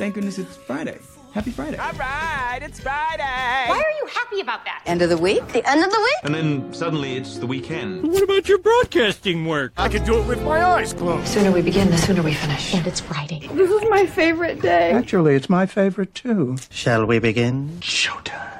Thank goodness it's Friday. Happy Friday. All right, it's Friday. Why are you happy about that? End of the week? The end of the week? And then suddenly it's the weekend. What about your broadcasting work? I could do it with my eyes closed. The sooner we begin, the sooner we finish. And it's Friday. This is my favorite day. Actually, it's my favorite too. Shall we begin? Showtime.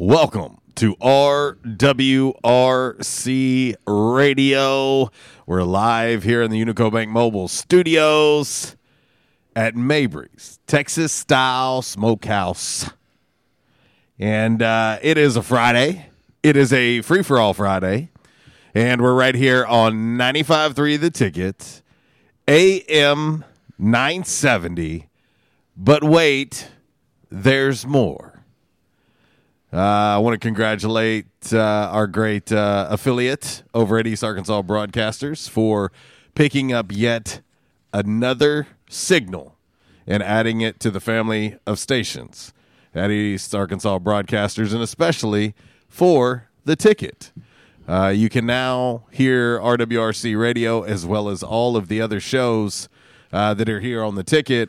welcome to RWRC Radio. We're live here in the Unico Bank Mobile Studios at Mabry's Texas Style Smokehouse. And uh, it is a Friday. It is a free for all Friday. And we're right here on 95.3 The Ticket, AM 970. But wait, there's more. Uh, I want to congratulate uh, our great uh, affiliate over at East Arkansas Broadcasters for picking up yet another signal and adding it to the family of stations at East Arkansas Broadcasters, and especially for the ticket. Uh, you can now hear RWRC radio as well as all of the other shows uh, that are here on the ticket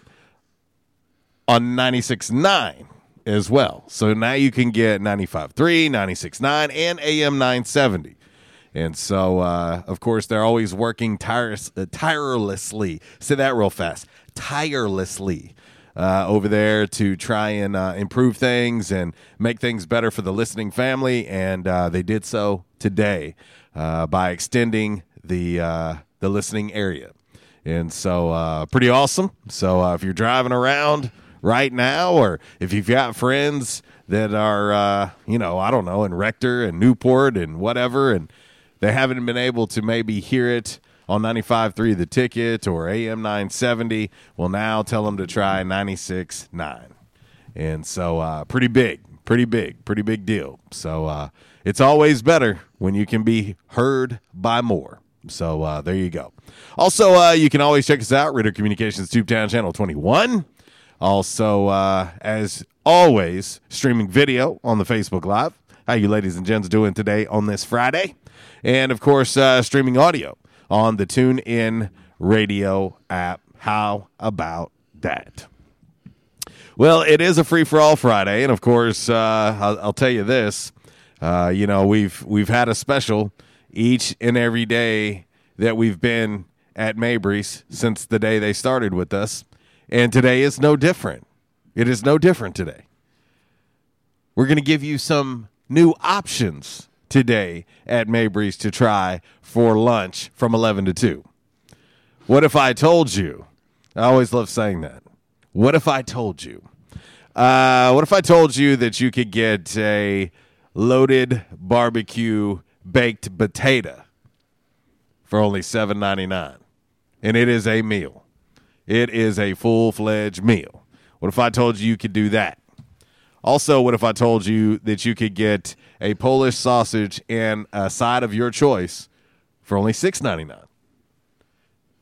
on 96.9 as well. So now you can get 95.3, 96.9, and AM 970. And so, uh, of course, they're always working tires- uh, tirelessly. Say that real fast. Tirelessly. Uh, over there to try and uh, improve things and make things better for the listening family, and uh, they did so today uh, by extending the uh, the listening area, and so uh, pretty awesome. So if you're driving around right now, or if you've got friends that are uh, you know I don't know in Rector and Newport and whatever, and they haven't been able to maybe hear it on 95.3 The Ticket or AM 970, well, now tell them to try 96.9. And so, uh, pretty big, pretty big, pretty big deal. So, uh, it's always better when you can be heard by more. So, uh, there you go. Also, uh, you can always check us out, Ritter Communications Tubetown Channel 21. Also, uh, as always, streaming video on the Facebook Live. How you ladies and gents doing today on this Friday? And, of course, uh, streaming audio on the TuneIn radio app. How about that? Well, it is a free for all Friday, and of course, uh, I'll, I'll, tell you this: uh, you know, we've we've had a special each and every day that we've been at Mabry's since the day they started with us, and today is no different. It is no different today. We're going to give you some new options today at Mabry's to try for lunch from 11 to 2. What if I told you? I always love saying that. What if I told you? Uh, what if I told you that you could get a loaded barbecue baked potato for only seven ninety nine, and it is a meal. It is a full fledged meal. What if I told you you could do that? Also, what if I told you that you could get a Polish sausage and a side of your choice for only six ninety nine?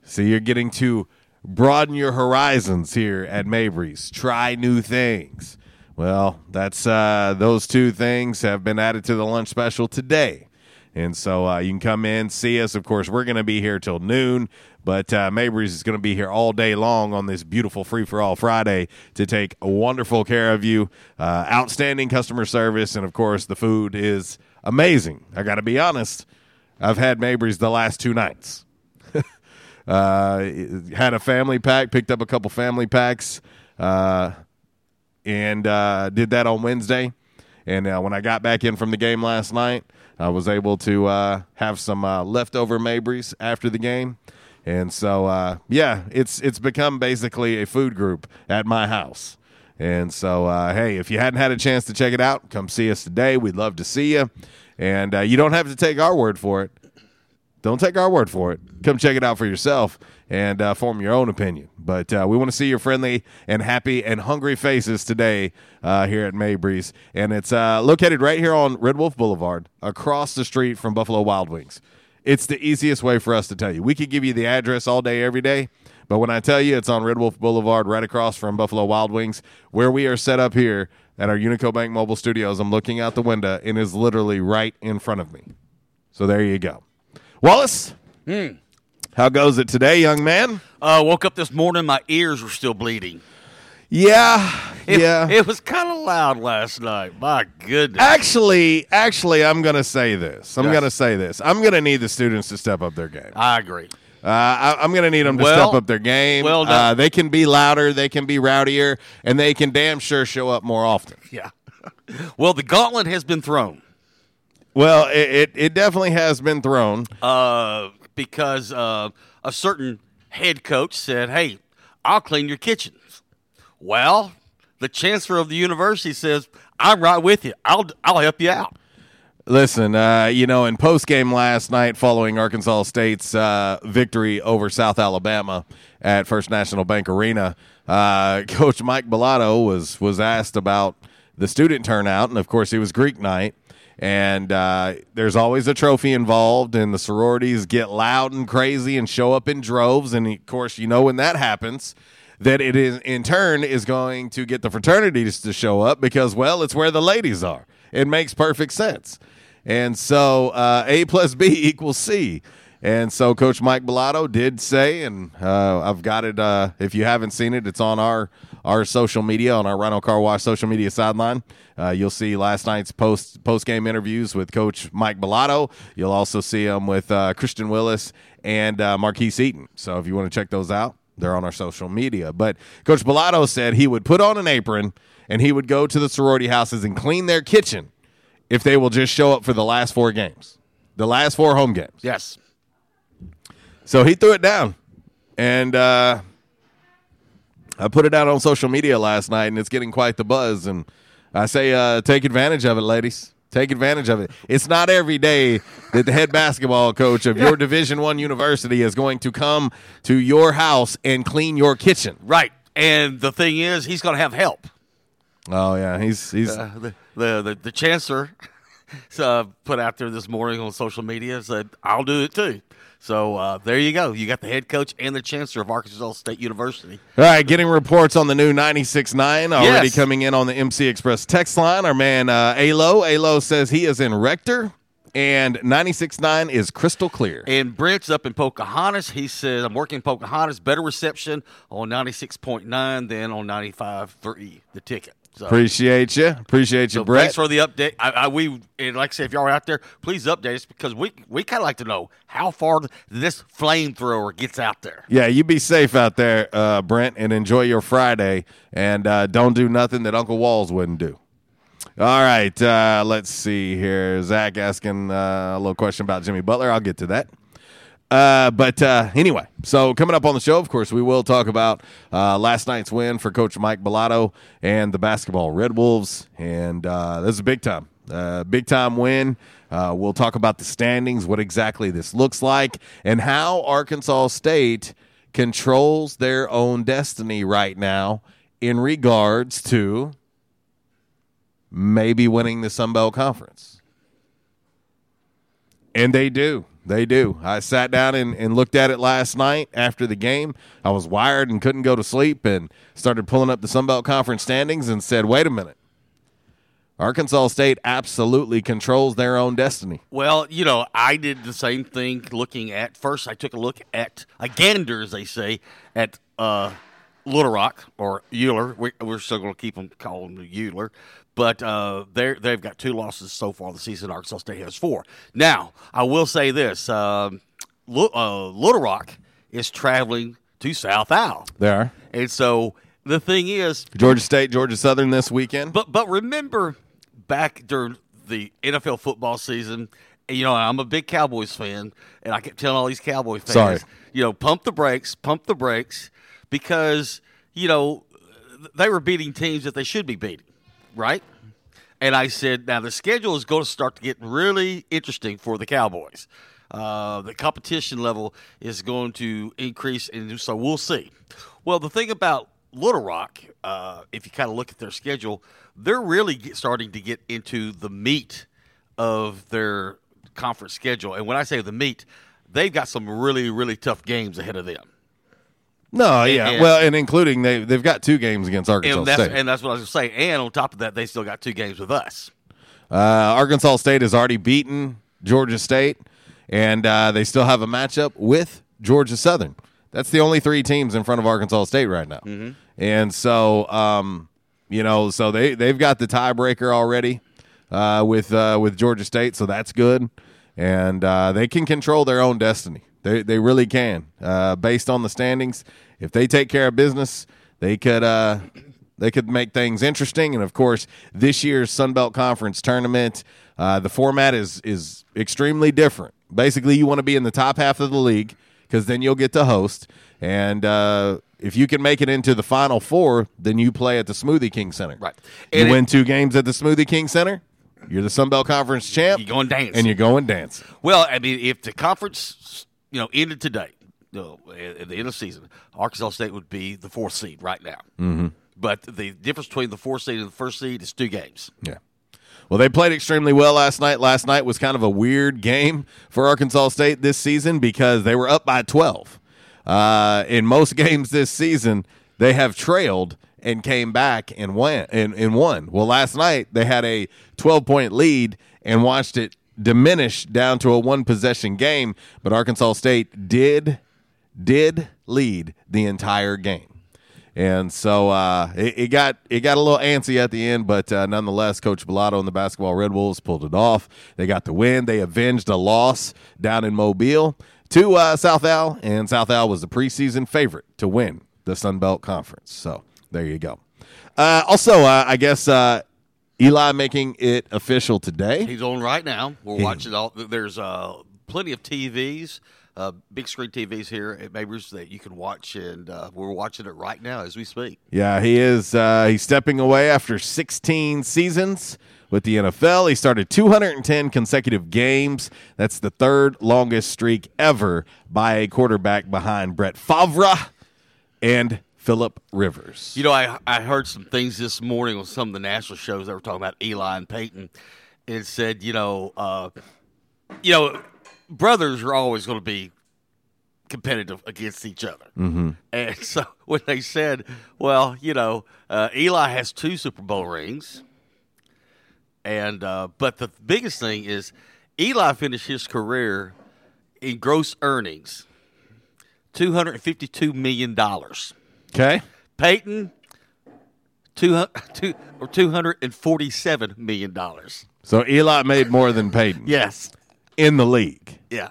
So you're getting to broaden your horizons here at Mabry's. Try new things. Well, that's uh, those two things have been added to the lunch special today. And so uh, you can come in, see us. Of course, we're going to be here till noon, but uh, Mabry's is going to be here all day long on this beautiful free for all Friday to take wonderful care of you. Uh, outstanding customer service, and of course, the food is amazing. I got to be honest. I've had Mabry's the last two nights. uh, had a family pack, picked up a couple family packs, uh, and uh, did that on Wednesday. And uh, when I got back in from the game last night, I was able to uh, have some uh, leftover Mabry's after the game. And so, uh, yeah, it's it's become basically a food group at my house. And so, uh, hey, if you hadn't had a chance to check it out, come see us today. We'd love to see you. And uh, you don't have to take our word for it. Don't take our word for it. Come check it out for yourself and uh, form your own opinion. But uh, we want to see your friendly and happy and hungry faces today uh, here at Mabry's. And it's uh, located right here on Red Wolf Boulevard, across the street from Buffalo Wild Wings. It's the easiest way for us to tell you. We could give you the address all day, every day. But when I tell you it's on Red Wolf Boulevard, right across from Buffalo Wild Wings, where we are set up here at our Unico Bank Mobile Studios, I'm looking out the window and is literally right in front of me. So there you go. Wallace, how goes it today, young man? Uh, woke up this morning, my ears were still bleeding. Yeah, It, yeah. It was kind of loud last night. My goodness. Actually, actually, I'm going to say this. I'm Yes. going to say this. I'm going to need the students to step up their game. I agree. Uh, I, I'm going to need them to Well- step up their game. well done. uh, they can be louder, they can be rowdier, and they can damn sure show up more often. Yeah. well, the gauntlet has been thrown Well, it, it, it definitely has been thrown. uh, because uh, a certain head coach said, "Hey, I'll clean your kitchens." Well, the chancellor of the university says, "I'm right with you. I'll I'll help you out." Listen, uh, you know, in post game last night, following Arkansas State's uh, victory over South Alabama at First National Bank Arena, uh, Coach Mike Balado was was asked about the student turnout, and of course, it was Greek night. And uh, there's always a trophy involved, and the sororities get loud and crazy and show up in droves. And of course, you know when that happens, that it is in turn is going to get the fraternities to show up because, well, it's where the ladies are. It makes perfect sense. And so uh, A plus B equals C. And so Coach Mike Balado did say, and uh, I've got it. Uh, if you haven't seen it, it's on our our social media, on our Rhino Car Wash social media sideline. Uh, you'll see last night's post post game interviews with Coach Mike Balado. You'll also see them with uh, Christian Willis and uh, Marquis Eaton. So if you want to check those out, they're on our social media. But Coach Balado said he would put on an apron and he would go to the sorority houses and clean their kitchen if they will just show up for the last four games, the last four home games. Yes. So he threw it down, and uh, I put it out on social media last night, and it's getting quite the buzz. And I say, uh, take advantage of it, ladies. Take advantage of it. It's not every day that the head basketball coach of your Division One university is going to come to your house and clean your kitchen. Right. And the thing is, he's going to have help. Oh yeah, he's he's Uh, the, the, the, the chancellor uh, put out there this morning on social media said, I'll do it too. So uh, there you go. You got the head coach and the chancellor of Arkansas State University. All right, getting reports on the new 96.9 already Yes. coming in on the MC Express text line. Our man uh, Alo. Alo says he is in Rector, and 96.9 is crystal clear. And Brent's up in Pocahontas. He says, I'm working Pocahontas. Better reception on 96.9 than on 95.3, the ticket. So, Appreciate you. Appreciate you, so Brett. thanks for the update. I, I, we and like I said, if y'all are out there, please update us because we we kind of like to know how far this flamethrower gets out there. yeah, you be safe out there, uh, Brent, and enjoy your Friday. And uh, don't do nothing that Uncle Walls wouldn't do. All right, uh, let's see here. Zach asking uh, a little question about Jimmy Butler. I'll get to that. Uh, but uh, anyway, so coming up on the show, of course, we will talk about uh, last night's win for Coach Mike Balado and the basketball Red Wolves, and uh, this is a big time, uh, big time win. Uh, we'll talk about the standings, what exactly this looks like, and how Arkansas State controls their own destiny right now in regards to maybe winning the Sun Belt Conference. And they do. They do. I sat down and, and looked at it last night after the game. I was wired and couldn't go to sleep and started pulling up the Sun Belt Conference standings and said, wait a minute. Arkansas State absolutely controls their own destiny. Well, you know, I did the same thing looking at first I took a look at a gander, as they say, at uh, Little Rock or UALR. We, we're still going to keep them calling them UALR. But uh, they've got two losses so far the season. Arkansas State has four. Now, I will say this um, Lu- uh, Little Rock is traveling to South Al. They are. And so the thing is, Georgia State, Georgia Southern this weekend. but but remember back during the NFL football season, you know, I'm a big Cowboys fan, and I kept telling all these Cowboy fans, Sorry. you know, pump the brakes, pump the brakes, because you know they were beating teams that they should be beating, right? And I said, now the schedule is going to start to get really interesting for the Cowboys. Uh, the competition level is going to increase, and so we'll see. Well, the thing about Little Rock, uh, if you kind of look at their schedule, they're really starting to get into the meat of their conference schedule. And when I say the meat, they've got some really, really tough games ahead of them. No, yeah. and- well, and including they they've got two games against Arkansas And that's, State. and that's what I was going to say. And on top of that, they still got two games with us. Uh, Arkansas State has already beaten Georgia State, and uh, they still have a matchup with Georgia Southern. That's the only three teams in front of Arkansas State right now. And so, um, you know, so they they've got the tiebreaker already uh, with uh, with Georgia State, so that's good, and uh, they can control their own destiny. They they really can, uh, based on the standings. If they take care of business, they could uh, they could make things interesting. And of course, this year's Sun Belt Conference tournament, uh, the format is is extremely different. Basically, you want to be in the top half of the league because then you'll get to host. And uh, if you can make it into the Final Four, then you play at the Smoothie King Center. Right. You And it- win two games at the Smoothie King Center. You're the Sun Belt Conference champ. You're going dance, and you're going dancing. Well, I mean, if the conference, you know, ended today, you know, at the end of the season, Arkansas State would be the fourth seed right now. Mm-hmm. But the difference between the fourth seed and the first seed is two games. Yeah. Well, they played extremely well last night. Last night was kind of a weird game for Arkansas State this season because they were up by 12. Uh, in most games this season, they have trailed and came back and went and, and won. Well, last night they had a 12 point lead and watched it diminish down to a one possession game, but Arkansas State did did lead the entire game. And so uh, it, it got it got a little antsy at the end, but uh, nonetheless, Coach Balado and the basketball Red Wolves pulled it off. They got the win. They avenged a loss down in Mobile to uh, South Al, and South Al was the preseason favorite to win the Sun Belt Conference. So there you go. Uh, also, uh, I guess uh, Eli making it official today. He's on right now. We're watching all. There's uh, plenty of TVs, uh, big screen TVs here at Mabry's that you can watch, and uh, we're watching it right now as we speak. Yeah, he is. Uh, he's stepping away after 16 seasons with the NFL. He started 210 consecutive games. That's the third longest streak ever by a quarterback behind Brett Favre and Philip Rivers. You know, I I heard some things this morning on some of the national shows that were talking about Eli and Peyton. And it said, you know, uh, you know, brothers are always going to be competitive against each other. Mhm. And so when they said, well, you know, uh, Eli has two Super Bowl rings, and uh, but the biggest thing is Eli finished his career in gross earnings, two hundred and fifty-two million dollars. Okay. Peyton, two two or two hundred and forty-seven million dollars. So Eli made more than Peyton. Yes. In the league. Yeah.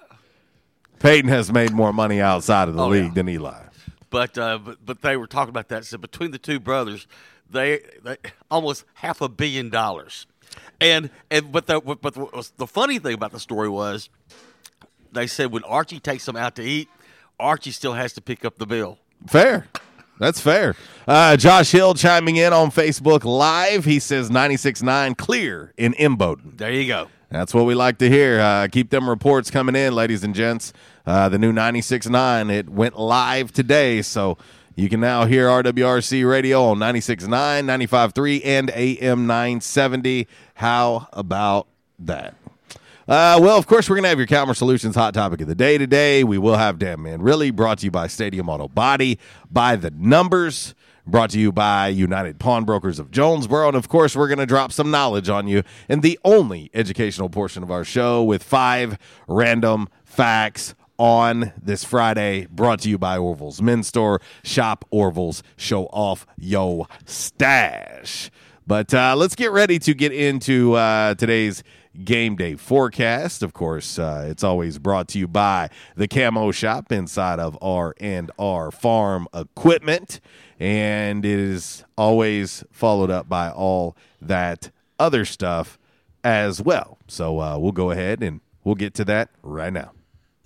Peyton has made more money outside of the Oh, league yeah. than Eli. But uh, but but they were talking about that. So between the two brothers, they, they almost half a billion dollars. And and but the but the, the funny thing about the story was, they said when Archie takes them out to eat, Archie still has to pick up the bill. Fair. That's fair. Uh, Josh Hill chiming in on Facebook Live. He says 96.9 clear in Imboden. There you go. That's what we like to hear. Uh, keep them reports coming in, ladies and gents. Uh, the new 96.9, it went live today. So, You can now hear RWRC radio on 96.9, 95.3, and AM 970. How about that? Uh, well, of course, we're going to have your Calmer Solutions hot topic of the day today. We will have Damn Man Really brought to you by Stadium Auto Body, by the numbers, brought to you by United Pawnbrokers of Jonesboro. And of course, we're going to drop some knowledge on you in the only educational portion of our show with five random facts on this Friday, brought to you by Orville's Men's Store. Shop Orville's, show off yo stash. But uh, let's get ready to get into uh, today's game day forecast. Of course, uh, it's always brought to you by the Camo Shop inside of R and R Farm Equipment, and it is always followed up by all that other stuff as well. So uh, we'll go ahead and we'll get to that right now.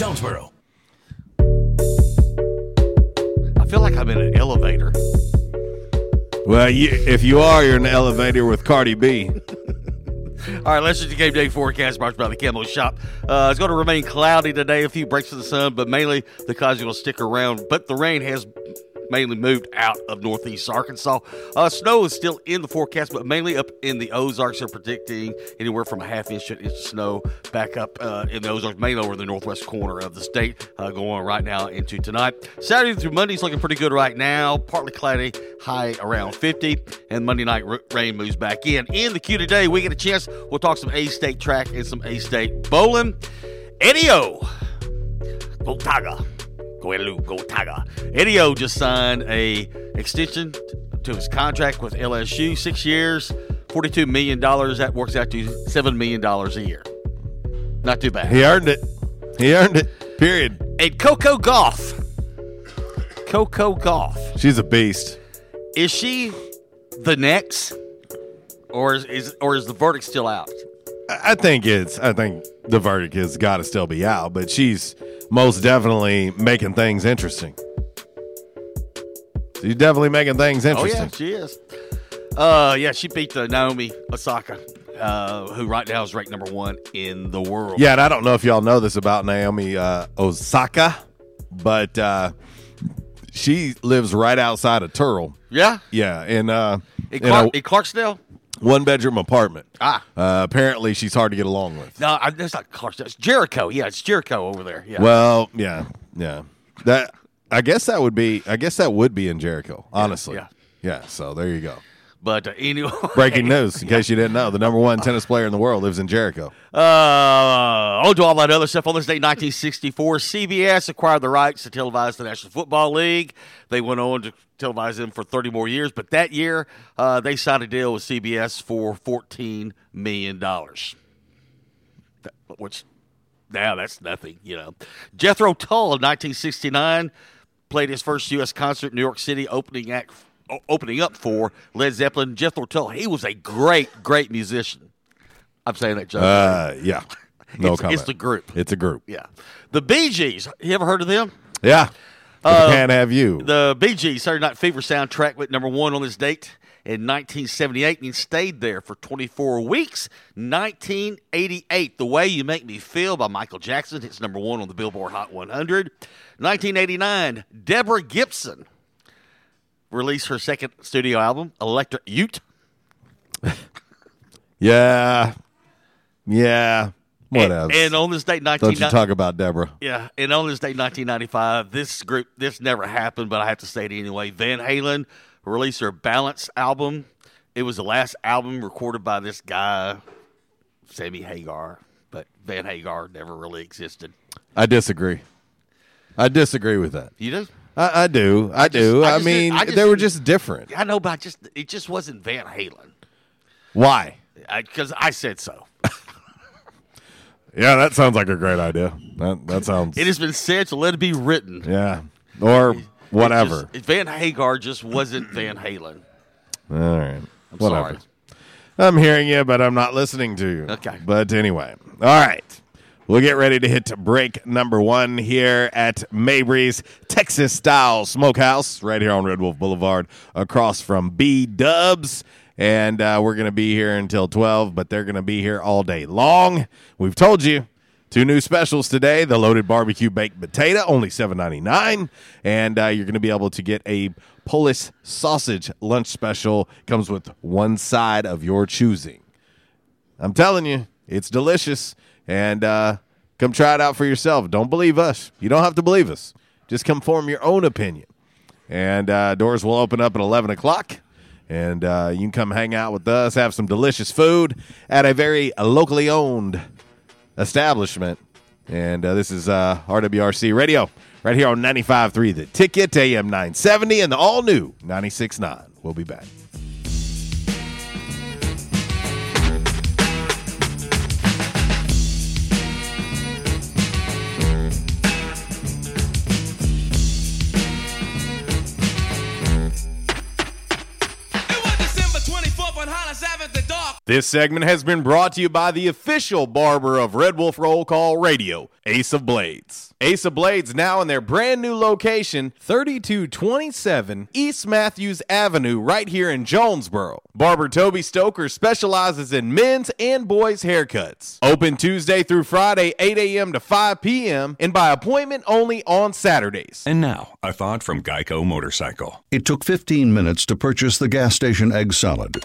Jonesboro. I feel like I'm in an elevator. Well, you, if you are, you're in an elevator with Cardi B. All right, let's just the game day forecast brought to you by the Camo Shop. Uh, it's going to remain cloudy today, a few breaks of the sun, but mainly the clouds will stick around. But the rain has mainly moved out of northeast Arkansas. Uh, snow is still in the forecast, but mainly up in the Ozarks. They're predicting anywhere from a half inch to an inch of snow back up uh, in the Ozarks, mainly over the northwest corner of the state, uh, going right now into tonight. Saturday through Monday is looking pretty good right now. Partly cloudy, high around 50, and Monday night r- rain moves back in. In the queue today, we get a chance. We'll talk some A State track and some A State bowling. Eddie O. Go Tiger. Go Elu, go Tiger. Eddie O just signed a extension to his contract with LSU, six years, $42 million. That works out to $7 million a year. Not too bad. He earned it. He earned it. Period. And Coco Gauff. Coco Gauff. She's a beast. Is she the next? Or is, is or is the verdict still out? I think it's. I think the verdict has got to still be out, but she's most definitely making things interesting. She's definitely making things interesting. Oh yeah, she is. Uh, yeah, she beat the Naomi Osaka, uh, who right now is ranked number one in the world. Yeah, and I don't know if y'all know this about Naomi uh, Osaka, but uh, she lives right outside of Turrell. Yeah, yeah, in uh, in, Clark, in Clarkedale. One bedroom apartment. Ah. Uh, apparently, she's hard to get along with. No, I, that's not Clarkedale. It's Jericho. Yeah, it's Jericho over there. Yeah. Well, yeah, yeah. That I guess that would be. I guess that would be in Jericho. Honestly. Yeah. Yeah. so there you go. But uh, anyway, breaking news in case you didn't know, the number one tennis player in the world lives in Jericho. Uh, on to all that other stuff. On this date, 1964, CBS acquired the rights to televise the National Football League. They went on to televise them for 30 more years, but that year uh, they signed a deal with CBS for 14 million dollars, which now that's nothing, you know. Jethro Tull of 1969 played his first U.S. concert in New York City, opening act opening up for Led Zeppelin. Jethro Tull, he was a great, great musician. I'm saying that, Joe. Uh, yeah. No it's, comment. It's the group. It's a group. Yeah. The Bee Gees. You ever heard of them? Yeah. Uh, can't have you. The Bee Gees, Saturday Night Fever soundtrack, went number one on this date in 1978 and stayed there for 24 weeks. 1988, The Way You Make Me Feel by Michael Jackson hits number one on the Billboard Hot 100. 1989, Deborah Gibson released her second studio album, Electric Youth. yeah. Yeah. What else? And on this date, 1990- Don't you talk about Deborah. Yeah, and on this date, 1995, this group, this never happened, but I have to say it anyway. Van Halen released their Balance album. It was the last album recorded by this guy, Sammy Hagar, but Van Hagar never really existed. I disagree. I disagree with that. You do? I, I do. I, just- do. I I, mean, I just they were just different. I know, but I just it just wasn't Van Halen Why? because I, said so. Yeah, that sounds like a great idea. That that sounds. It has been said, so let it be written. Yeah. Or whatever. Just- Van Hagar just wasn't Van Halen. All right. I'm whatever. sorry. I'm hearing you, but I'm not listening to you. Okay. But anyway, all right. We'll get ready to hit break number one here at Mabry's Texas Style Smokehouse, right here on Red Wolf Boulevard, across from B Dubs. And uh, we're going to be here until 12, but they're going to be here all day long. We've told you. Two new specials today: the loaded barbecue baked potato, only seven ninety nine, and uh, you're going to be able to get a Polish sausage lunch special. Comes with one side of your choosing. I'm telling you, it's delicious. And uh, come try it out for yourself. Don't believe us. You don't have to believe us. Just come form your own opinion. And uh, doors will open up at 11 o'clock. And uh, you can come hang out with us, have some delicious food at a very locally owned establishment. And uh, this is uh, RWRC Radio right here on 95.3 The Ticket, AM 970, and the all new 96.9. We'll be back. This segment has been brought to you by the official barber of Red Wolf Roll Call Radio, Ace of Blades. Ace of Blades now in their brand new location, 3227 East Matthews Avenue, right here in Jonesboro. Barber Toby Stoker specializes in men's and boys' haircuts. Open Tuesday through Friday, 8 a.m. to 5 p.m., and by appointment only on Saturdays. And now, a thought from Geico Motorcycle. It took 15 minutes to purchase the gas station egg salad.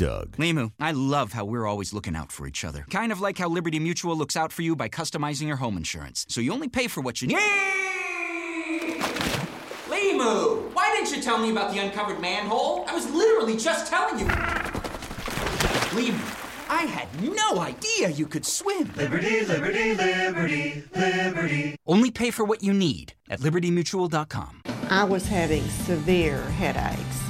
And Doug. Limu, I love how we're always looking out for each other. Kind of like how Liberty Mutual looks out for you by customizing your home insurance. So you only pay for what you need. Limu, why didn't you tell me about the uncovered manhole? I was literally just telling you. Limu, I had no idea you could swim. Liberty, liberty, liberty, liberty. Only pay for what you need at libertymutual.com. I was having severe headaches.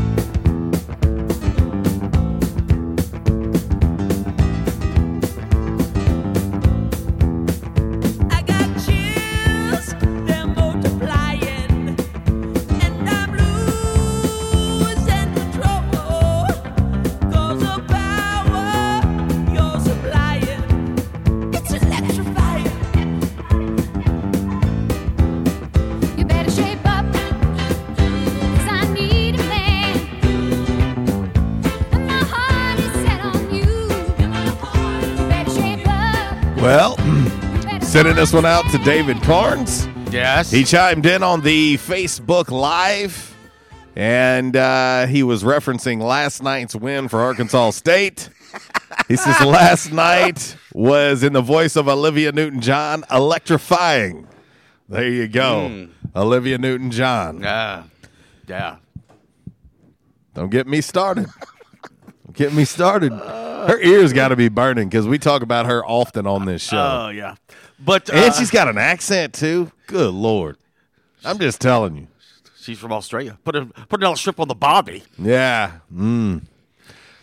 Well, sending this one out to David Carnes. Yes. He chimed in on the Facebook Live, and uh, he was referencing last night's win for Arkansas State. He says last night was, in the voice of Olivia Newton John, electrifying. There you go. Mm. Olivia Newton John. Yeah. Yeah. Don't get me started. Get me started. Her ears got to be burning because we talk about her often on this show. Oh, yeah. But uh, and she's got an accent too. Good lord! I'm just telling you. she's from Australia. Put a put another strip on the Bobby. Yeah. Mm.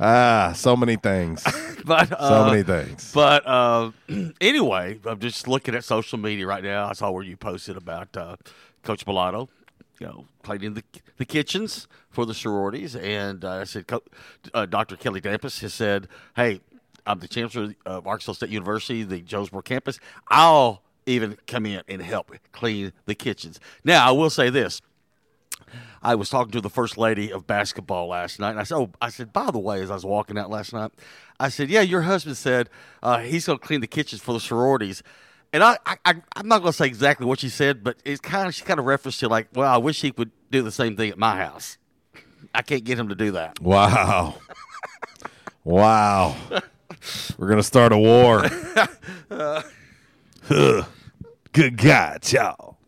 Ah, so many things. But so uh, many things. But uh, anyway, I'm just looking at social media right now. I saw where you posted about uh, Coach Balado, you know, cleaning the the kitchens for the sororities, and uh, I said, uh, Dr. Kelly Damphousse has said, "Hey, I'm the chancellor of Arkansas State University, the Jonesboro campus. I'll even come in and help clean the kitchens." Now, I will say this. I was talking to the first lady of basketball last night, and I said, "Oh, I said, by the way, as I was walking out last night, I said, yeah, your husband said uh, he's going to clean the kitchens for the sororities." And I, I, I I'm not going to say exactly what she said, but it's kind of she kind of referenced to like, well, I wish he would do the same thing at my house. I can't get him to do that. Wow. wow. We're gonna start a war. Huh. Good God, y'all.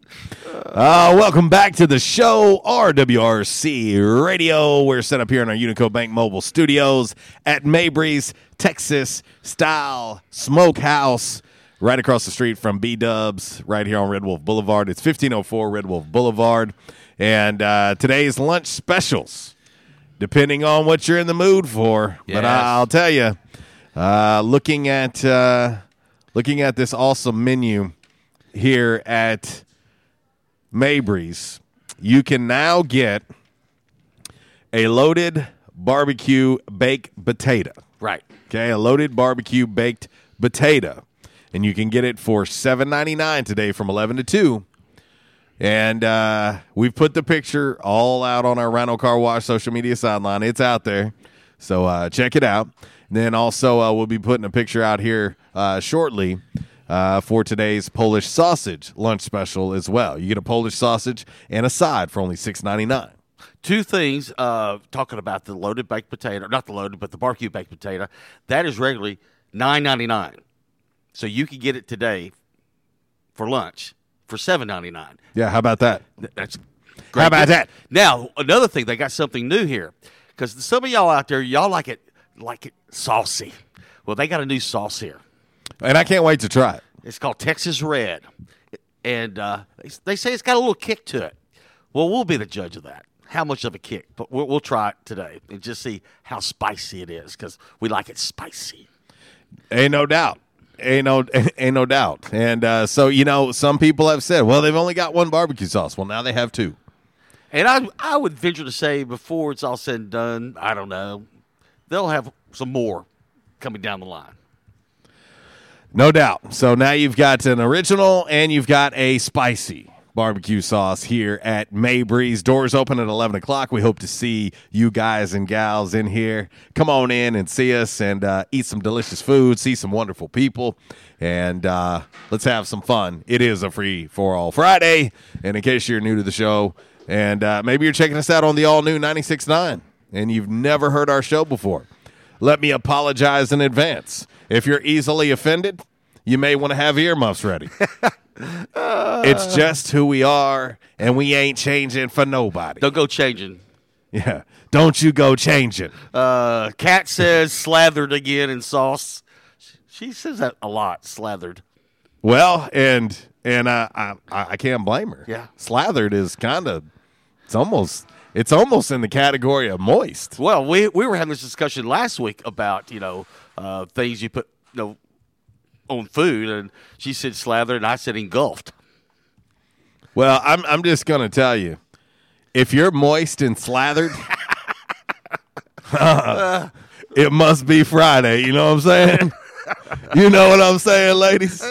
Uh, welcome back to the show, RWRC Radio. We're set up here in our Unico Bank Mobile Studios at Mabry's Texas Style Smokehouse, right across the street from B Dubs, right here on Red Wolf Boulevard. It's 1504 Red Wolf Boulevard. And uh, today's lunch specials, depending on what you're in the mood for. But Yes. I, I'll tell you, uh, looking at uh, looking at this awesome menu here at Mabry's, you can now get a loaded barbecue baked potato. Right. Okay, a loaded barbecue baked potato. And you can get it for seven ninety nine today from eleven to two. And uh, we've put the picture all out on our Rhino Car Wash social media sideline. It's out there. So uh, check it out. then also, uh, we'll be putting a picture out here uh, shortly uh, for today's Polish sausage lunch special as well. You get a Polish sausage and a side for only six ninety nine. Two things. Uh, talking about the loaded baked potato, not the loaded, but the barbecue baked potato. That is regularly nine ninety nine. So you can get it today for lunch for seven ninety nine. Yeah, how about that? That's How about that? Now another thing, they got something new here because some of y'all out there, y'all like it like it saucy. Well, they got a new sauce here. And I can't wait to try it. It's called Texas Red, and uh, they, they say it's got a little kick to it. Well, we'll be the judge of that. How much of a kick? But we'll, we'll try it today and just see how spicy it is because we like it spicy. Ain't no doubt. Ain't no, ain't no doubt. And uh, so, you know, some people have said, well, they've only got one barbecue sauce. Well, now they have two. And I, I would venture to say before it's all said and done, I don't know, they'll have some more coming down the line. No doubt. So now you've got an original and you've got a spicy barbecue sauce here at Mabry's. Doors open at 11 o'clock. We hope to see you guys and gals in here. Come on in and see us and uh, eat some delicious food, see some wonderful people, and uh, let's have some fun. It is a free for all Friday. And in case you're new to the show, and uh, maybe you're checking us out on the all new 96.9 and you've never heard our show before, let me apologize in advance. If you're easily offended, you may want to have earmuffs ready. it's just who we are, and we ain't changing for nobody. Don't go changing. Yeah. Don't you go changing. Uh, Kat says slathered again in sauce. She says that a lot, slathered. Well, and and uh, I I I can't blame her. Yeah. Slathered is kind of it's almost it's almost in the category of moist. Well, we we were having this discussion last week about you know uh, things you put you know on food, and she said slathered, and I said engulfed. Well, I'm I'm just gonna tell you, if you're moist and slathered, it must be Friday. You know what I'm saying? you know what I'm saying, ladies,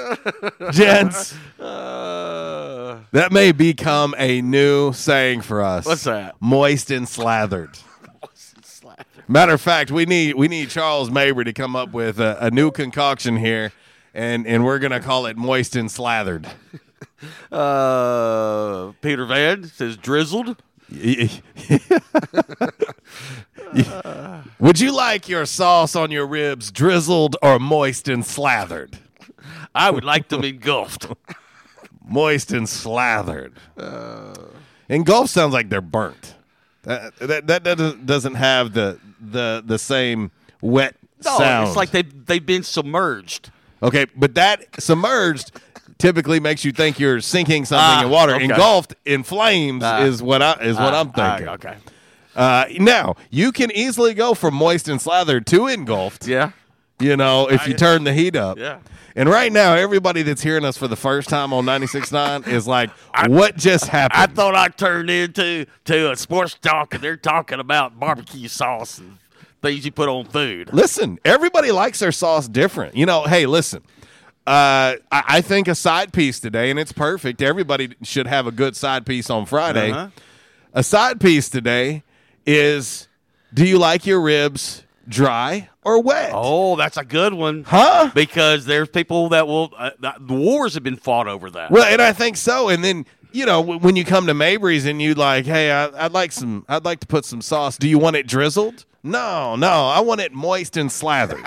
gents. Uh, that may become a new saying for us. What's that? Moist and slathered. Matter of fact, we need we need Charles Mabry to come up with a, a new concoction here, and and we're gonna call it moist and slathered. Uh, Peter Van says drizzled. Would you like your sauce on your ribs drizzled or moist and slathered? I would like them engulfed. moist and slathered. Engulfed sounds like they're burnt. That that, that doesn't doesn't have the the the same wet No, sound. it's like they they've been submerged. Okay, but that submerged typically makes you think you're sinking something Ah, in water. okay. Engulfed in flames Ah. is what I is what Ah, I'm ah, thinking. okay. Uh, now you can easily go from moist and slathered to engulfed. Yeah. You know, if you turn the heat up. Yeah. And right now, everybody that's hearing us for the first time on 96.9 is like, what just happened? I thought I turned into to a sports talk, and they're talking about barbecue sauce and things you put on food. Listen, everybody likes their sauce different. You know, hey, listen. Uh, I, I think a side piece today, and it's perfect. Everybody should have a good side piece on Friday. Uh-huh. A side piece today is: Do you like your ribs dry or wet? Oh, that's a good one, huh? Because there's people that will. Uh, the wars have been fought over that. Well, and I think so. And then you know when you come to Mabry's and you like, hey, I, I'd like some. I'd like to put some sauce. Do you want it drizzled? No, no. I want it moist and slathered.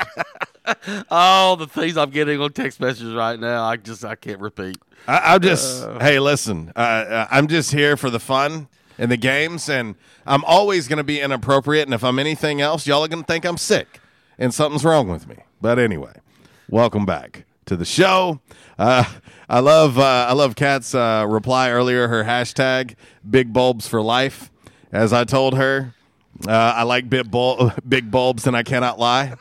oh, the things I'm getting on text messages right now, I just I can't repeat. I, I'm just. Uh, hey, listen. Uh, uh, I'm just here for the fun and the games, and I'm always going to be inappropriate. And if I'm anything else, y'all are going to think I'm sick and something's wrong with me. But anyway, welcome back to the show. Uh, I love uh, I love Kat's uh, reply earlier. Her hashtag big bulbs for life. As I told her, uh, I like big, bul- big bulbs, and I cannot lie.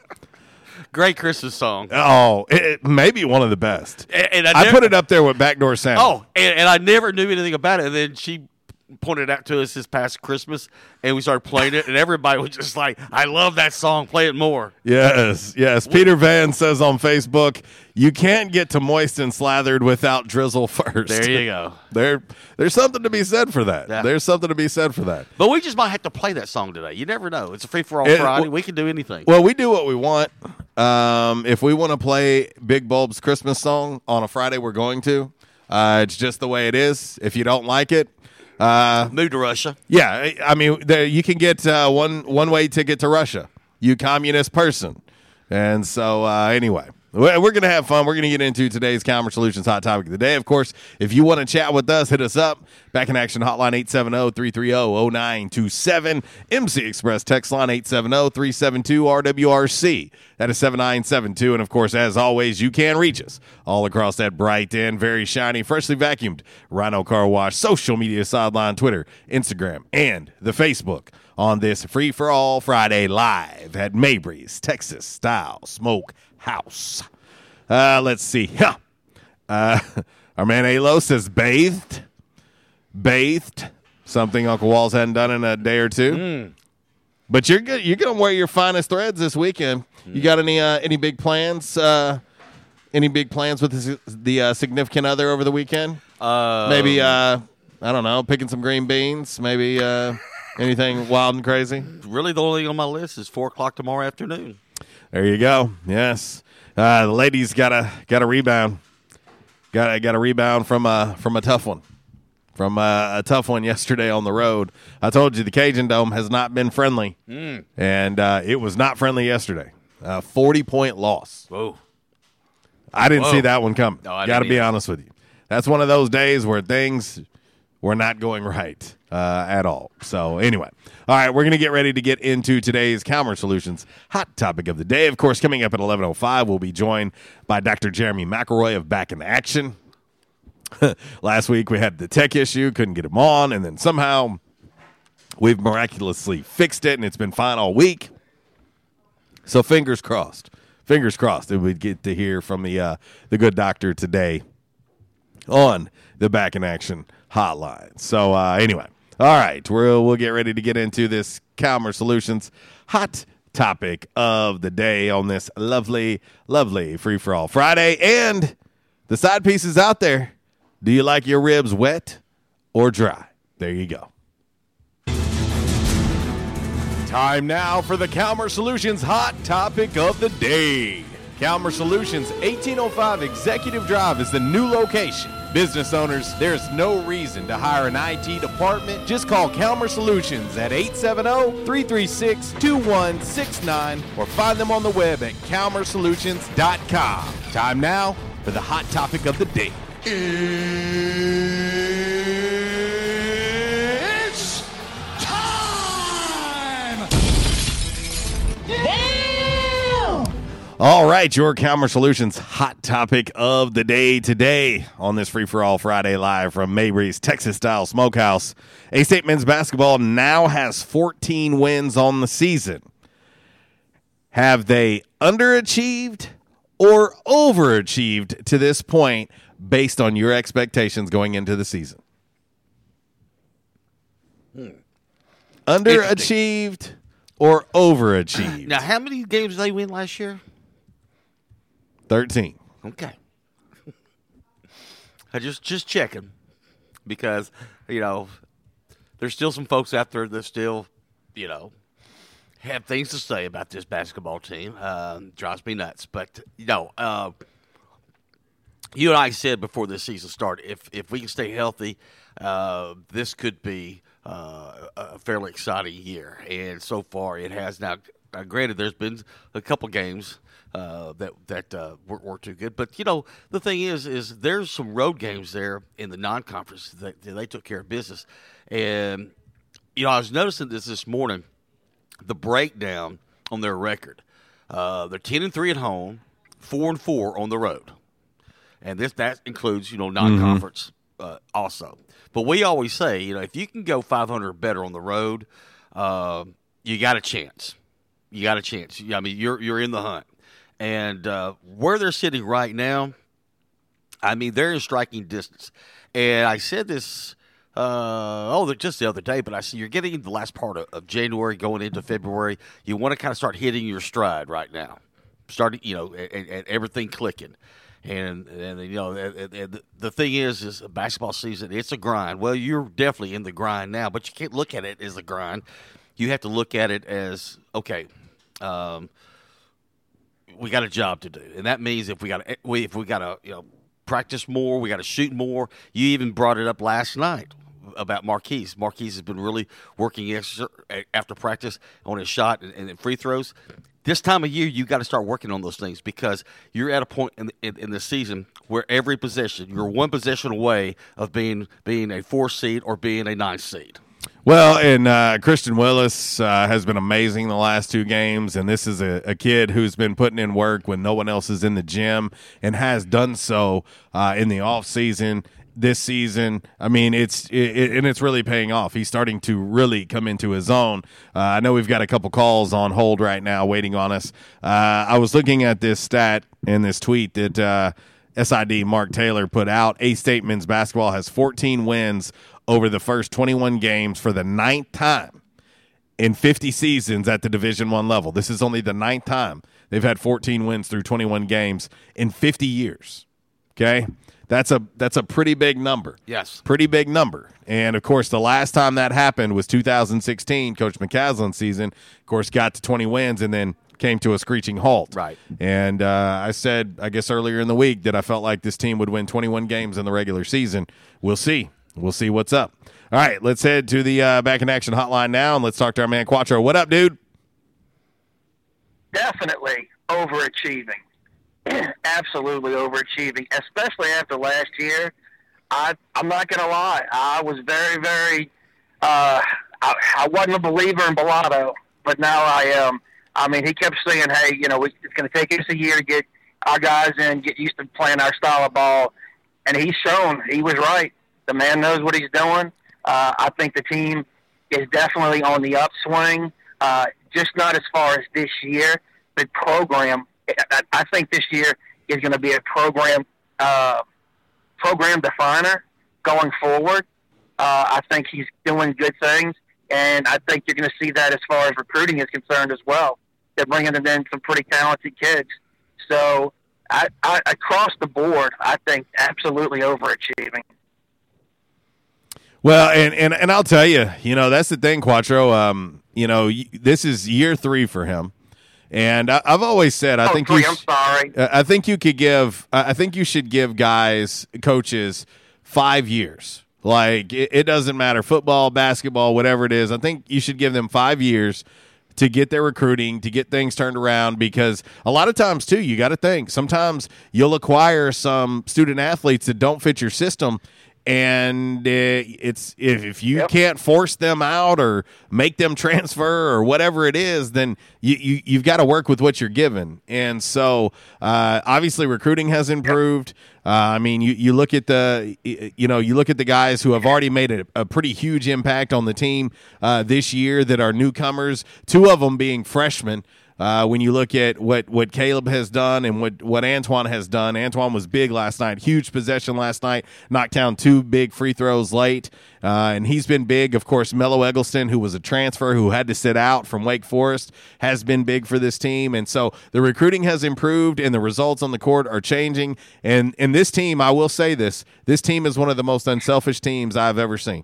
Great Christmas song. Oh, it, it may be one of the best. And, and I never- put it up there with Backdoor Santa. Oh, and, and I never knew anything about it. And then she pointed out to us this past Christmas, and we started playing it, and everybody was just like, "I love that song. Play it more." Yes, yes. Peter Van says on Facebook, you can't get to moist and slathered without drizzle first. There you go. There, there's something to be said for that. Yeah. There's something to be said for that. But we just might have to play that song today. You never know. It's a free for all Friday. well- we can do anything. Well, we do what we want. Um, if we want to play Big Bulb's Christmas song on a Friday, we're going to. Uh, it's just the way it is. If you don't like it, uh, move to Russia. Yeah, I- mean, there, you can get uh, one one way ticket to Russia. You communist person. And so, uh, anyway, we're we're gonna have fun. We're gonna get into today's Calmer Solutions hot topic of the day. Of course, if you want to chat with us, hit us up. Back in action hotline 870-330-0927. MC Express text line 870-372-RWRC. That is 7972. And of course, as always, you can reach us all across that bright and very shiny, freshly vacuumed Rhino Car Wash social media sideline, Twitter, Instagram, and the Facebook on this free for all Friday live at Mabry's Texas Style Smoke House. Uh, let's see. Huh. Uh, our man Alo says bathed, bathed. Something Uncle Walls hadn't done in a day or two. But you're good. You're gonna wear your finest threads this weekend. You got any uh, any big plans? Uh, any big plans with the, the uh, significant other over the weekend? Uh, Maybe uh, I don't know, picking some green beans. Maybe uh, anything wild and crazy. Really, the only thing on my list is four o'clock tomorrow afternoon. There you go. Yes, uh, the ladies got a got a rebound. Got a, got a rebound from a from a tough one, from a, a tough one yesterday on the road. I told you the Cajun Dome has not been friendly, Mm. and uh, it was not friendly yesterday. Uh, Forty point loss. Whoa. I didn't Whoa. see that one coming. No, Got to be honest with you. That's one of those days where things were not going right uh, at all. So anyway, all right, we're going to get ready to get into today's Calmer Solutions hot topic of the day. Of course, coming up at eleven oh five, we'll be joined by Dr. Jeremy McElroy of Back in Action. Last week we had the tech issue, couldn't get him on, and then somehow we've miraculously fixed it, and it's been fine all week. So fingers crossed. Fingers crossed that we'd get to hear from the uh, the good doctor today on the back in action hotline. So uh, anyway, all right, we'll we'll get ready to get into this Calmer Solutions hot topic of the day on this lovely, lovely free for all Friday, and the side pieces out there. Do you like your ribs wet or dry? There you go. Time now for the Calmer Solutions hot topic of the day. Calmer Solutions 1805 Executive Drive is the new location. Business owners, there's no reason to hire an IT department. Just call Calmer Solutions at 870-336-2169 or find them on the web at calmersolutions.com. Time now for the hot topic of the day. All right, your Calmer Solutions hot topic of the day today on this Free for All Friday live from Mabry's Texas Style Smokehouse. A State men's basketball now has 14 wins on the season. Have they underachieved or overachieved to this point based on your expectations going into the season? Hmm. Underachieved or overachieved? Now, how many games did they win last year? 13. Okay. I just just checking because you know there's still some folks out there that still you know have things to say about this basketball team. Uh, drives me nuts, but you know, uh, you and I said before this season started, if if we can stay healthy, uh, this could be uh, a fairly exciting year. And so far, it has. Now, granted, there's been a couple games uh, that that uh, weren't, weren't too good, but you know, the thing is, is there's some road games there in the non-conference that, that they took care of business, and you know, I was noticing this this morning, the breakdown on their record. Uh, they're ten and three at home, four and four on the road and this that includes you know non-conference uh, also. But we always say, you know, if you can go 500 better on the road, uh, you got a chance. You got a chance. I mean, you're you're in the hunt, and uh, where they're sitting right now, I mean, they're in striking distance. And I said this. Uh, oh, just the other day, but I see you're getting the last part of, of January, going into February. You want to kind of start hitting your stride right now, starting, you know, and, and everything clicking and and you know and, and the thing is is basketball season it's a grind well you're definitely in the grind now but you can't look at it as a grind you have to look at it as okay um, we got a job to do. And that means if we got to eh, we if we got to you know practice more we got to shoot more. You even brought it up last night about Marquis. Marquis has been really working extra eh, after practice on his shot and, and free throws. This time of year you got to start working on those things because you're at a point in, in, in the season where every position, you're one position away of being being a four seed or being a nine seed Well, and uh, Christian Willis uh, has been amazing the last two games, and this is a, a kid who's been putting in work when no one else is in the gym, and has done so uh, in the off season this season. I mean, it's it, and it's really paying off. He's starting to really come into his own. Uh, I know we've got a couple calls on hold right now, waiting on us. Uh, I was looking at this stat in this tweet that. Uh, SID Mark Taylor put out. A State men's basketball has 14 wins over the first 21 games for the ninth time in 50 seasons at the Division One level. This is only the ninth time they've had 14 wins through 21 games in 50 years. Okay, that's a that's a pretty big number. Yes. pretty big number. And of course, the last time that happened was 2016. Coach McCasland's season, of course, got to 20 wins and then came to a screeching halt. Right. And uh, I said, I guess earlier in the week that I felt like this team would win 21 games in the regular season. We'll see. We'll see what's up. All right, let's head to the uh, back in action hotline now and let's talk to our man Quattro. What up, dude? definitely overachieving. Absolutely overachieving, especially after last year. I I'm not gonna lie, I was very very. Uh, I, I wasn't a believer in Balado, but now I am. I mean, he kept saying, "Hey, you know, it's going to take us a year to get our guys in, get used to playing our style of ball," and he's shown he was right. The man knows what he's doing. Uh, I think the team is definitely on the upswing. Uh, just not as far as this year, but program. I, I think this year is going to be a program uh, program definer going forward. Uh, I think he's doing good things, and I think you're going to see that as far as recruiting is concerned as well. They're bringing in some pretty talented kids. So, I, I, across the board, I think absolutely overachieving. Well, and, and and I'll tell you, you know, that's the thing, Quattro. Um, you know, this is year three for him, and I, I've always said I Oh, think three, you I'm sorry. I think you could give. I I think you should give guys, coaches, five years. Like it, it doesn't matter, football, basketball, whatever it is. I think you should give them five years to get their recruiting, to get things turned around. Because a lot of times, too, you got to think. Sometimes you'll acquire some student athletes that don't fit your system, and uh, it's if, if you can't force them out or make them transfer or whatever it is, then you, you you've got to work with what you're given. And so, uh, obviously, recruiting has improved. Uh, I mean, you, you look at the you know you look at the guys who have already made a, a pretty huge impact on the team uh, this year that are newcomers. Two of them being freshmen. Uh, when you look at what, what Caleb has done and what, what Antoine has done, Antoine was big last night, huge possession last night, knocked down two big free throws late, uh, and he's been big. Of course, Melo Eggleston, who was a transfer who had to sit out from Wake Forest, has been big for this team, and so the recruiting has improved and the results on the court are changing. And and this team, I will say this: this team is one of the most unselfish teams I've ever seen.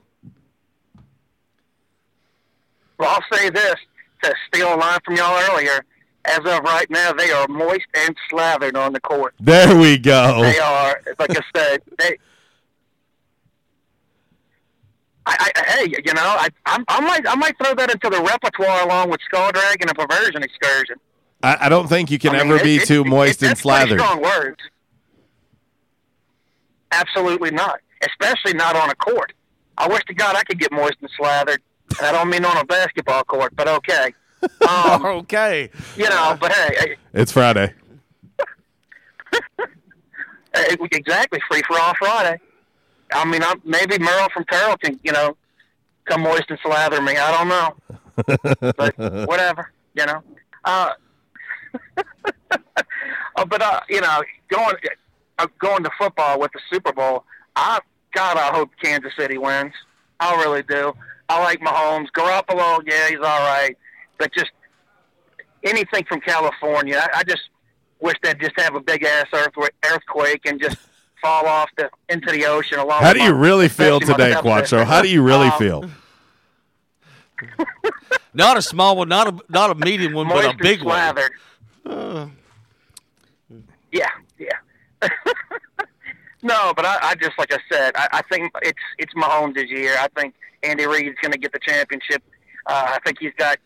Well, I'll say this: to steal a line from y'all earlier, as of right now, they are moist and slathered on the court. There we go. They are, like I said, they. I, I, hey, you know, I, I, I might, I might throw that into the repertoire along with Skull Drag and a perversion excursion. I, I don't think you can mean, ever it- be it- too it- moist and that's slathered. Strong words. Absolutely not. Especially not on a court. I wish to God I could get moist and slathered. And I don't mean on a basketball court, but okay. Um, okay. You know, but hey, hey, It's Friday. hey, exactly free for all Friday. I mean, I'm, maybe Merle from Turrell can, you know, come moist and slather me. I don't know. but whatever, you know. Uh, oh, but uh, you know, going uh, going to football with the Super Bowl, I God, I hope Kansas City wins. I really do. I like Mahomes. Garoppolo, yeah, he's all right, but just anything from California, I, I just wish they'd just have a big ass earthquake, earthquake and just fall off the into the ocean. Along How with do you my- really feel today, stepsister. Quattro? How do you really Um, feel? Not a small one, not a not a medium one, but a and big one. slathered. Uh, Yeah, yeah. no, but I, I just like I said, I, I think it's it's Mahomes' year. I think Andy Reid's going to get the championship. Uh, I think he's got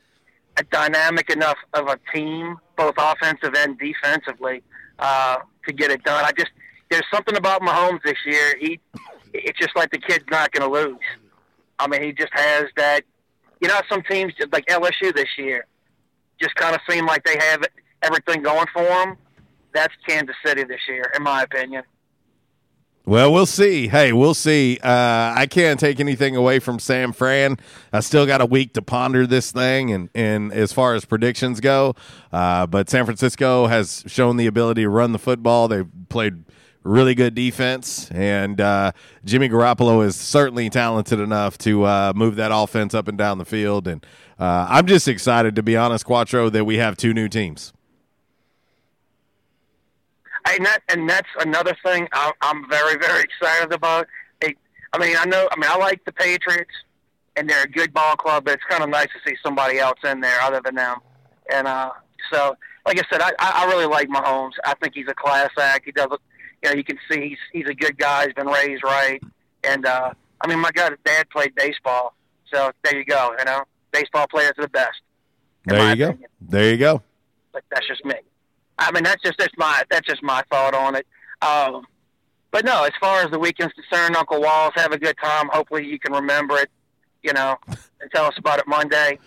a dynamic enough of a team, both offensive and defensively, uh, to get it done. I just there's something about Mahomes this year. He it's just like the kid's not going to lose. I mean, he just has that. You know, some teams like LSU this year just kind of seem like they have everything going for them. That's Kansas City this year, in my opinion. Well, we'll see. Hey, we'll see. Uh, I can't take anything away from Sam Fran. I still got a week to ponder this thing, and, and as far as predictions go, uh, but San Francisco has shown the ability to run the football. They've played really good defense, and uh, Jimmy Garoppolo is certainly talented enough to uh, move that offense up and down the field. And uh, I'm just excited, to be honest, Quattro, that we have two new teams. And that and that's another thing I'm, I'm very very excited about. It, I mean, I know. I mean, I like the Patriots, and they're a good ball club, but it's kind of nice to see somebody else in there other than them. And uh, so, like I said, I, I I really like Mahomes. I think he's a class act. He does, you know, you can see he's he's a good guy. He's been raised right, and uh, I mean, my God, his dad played baseball, so there you go. You know, baseball players are the best. There you go. There you go. but that's just me. I mean, that's just that's my that's just my thought on it. Um, but no, as far as the weekend's concerned, Uncle Walls, have a good time. Hopefully, you can remember it, you know, and tell us about it Monday.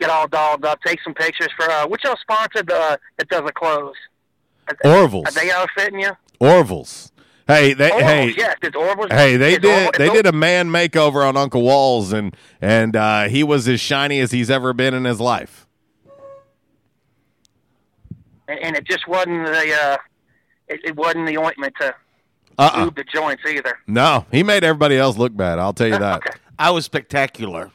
Get all dolled up, take some pictures for uh, which y'all sponsored uh, that does the clothes. Orville's. Are they outfitting you? Orville's. Hey, they Orville's, hey yes, it's Orville's. Hey, they It's did Orville- they did a man makeover on Uncle Walls and and uh, he was as shiny as he's ever been in his life. And, and it just wasn't the uh, it, it wasn't the ointment to Uh-uh. lube the joints either. No, he made everybody else look bad. I'll tell you that. I was spectacular.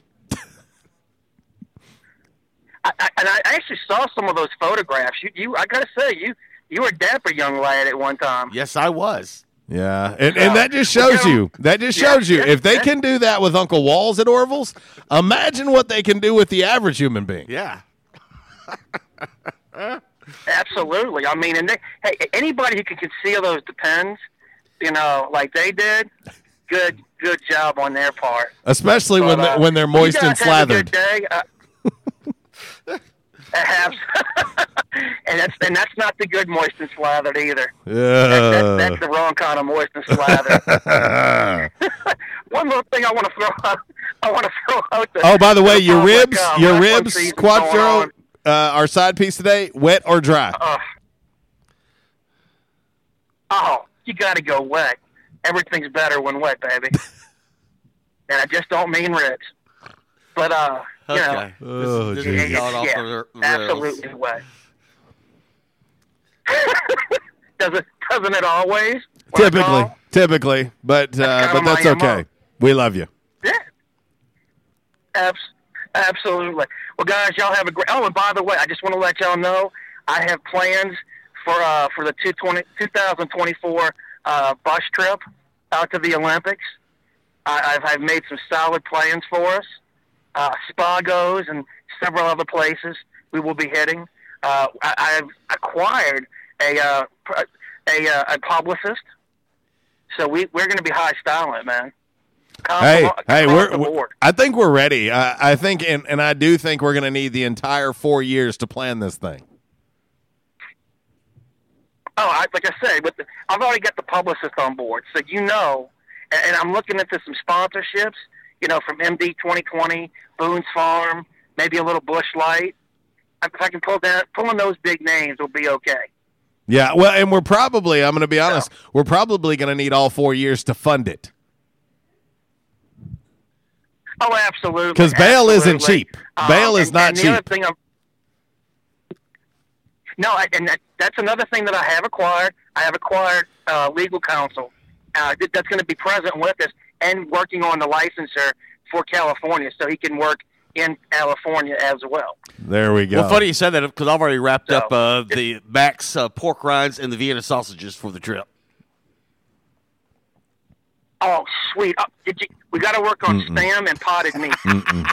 I, I, and I actually saw some of those photographs. You, you, I gotta say, you, you were a dapper young lad at one time. Yes, I was. Yeah, and, and that just shows you. That just shows you. If they can do that with Uncle Walls at Orville's, imagine what they can do with the average human being. Yeah. Absolutely. I mean, and they, hey, anybody who can conceal those depends, you know, like they did, good, good job on their part. Especially when But, they- uh, when they're moist and guys have a slathered. good day. Uh, and that's and that's not the good moist and slathered either. That, Yeah. that's the wrong kind of moist and slathered. One little thing I want to throw out. I want to throw out. The, oh, by the way, your Oh, ribs, your ribs, season's going Quattro, on. Uh, our side piece today, wet or dry? Uh, oh, you got to go wet. Everything's better when wet, baby. and I just don't mean rich. but uh, you Okay. know, Oh, This is Jesus. off yeah, the rails. absolutely wet. Does it? Doesn't it always? Typically, typically, but uh, but that's okay. We love you. Yeah. Abs- absolutely. Well, guys, y'all have a great. Oh, and by the way, I just want to let y'all know I have plans for uh, for the 220 2024 uh, bus trip out to the Olympics. I, I've, I've made some solid plans for us. Uh, Spagos and several other places we will be hitting. Uh, I, I've acquired a uh, a, uh, a publicist, so we we're going to be high styling man. Hey, hey, we're, we're- I think we're ready. I, I think, and, and I do think we're going to need the entire four years to plan this thing. Oh, I, like I said, the, I've already got the publicist on board, so you know, and, and I'm looking into some sponsorships. You know, from MD 2020, Boone's Farm, maybe a little Busch Light. If I can pull down, pulling those big names will be okay. Yeah, well, and we're probably, I'm going to be honest, we're probably going to need all four years to fund it Oh, absolutely. because bail isn't cheap. Uh, Bail is and- not and the cheap. Other thing I'm, no, I, and that, that's another thing that I have acquired. I have acquired uh, legal counsel uh, that's going to be present with us and working on the licensure for California, so he can work in California as well. There we go. Well, funny you said that because I've already wrapped up uh, the Mac's uh, pork rinds and the Vienna sausages for the trip. Oh, sweet! Oh, did you, we got to work on Mm-mm. spam and potted meat. Mm-mm.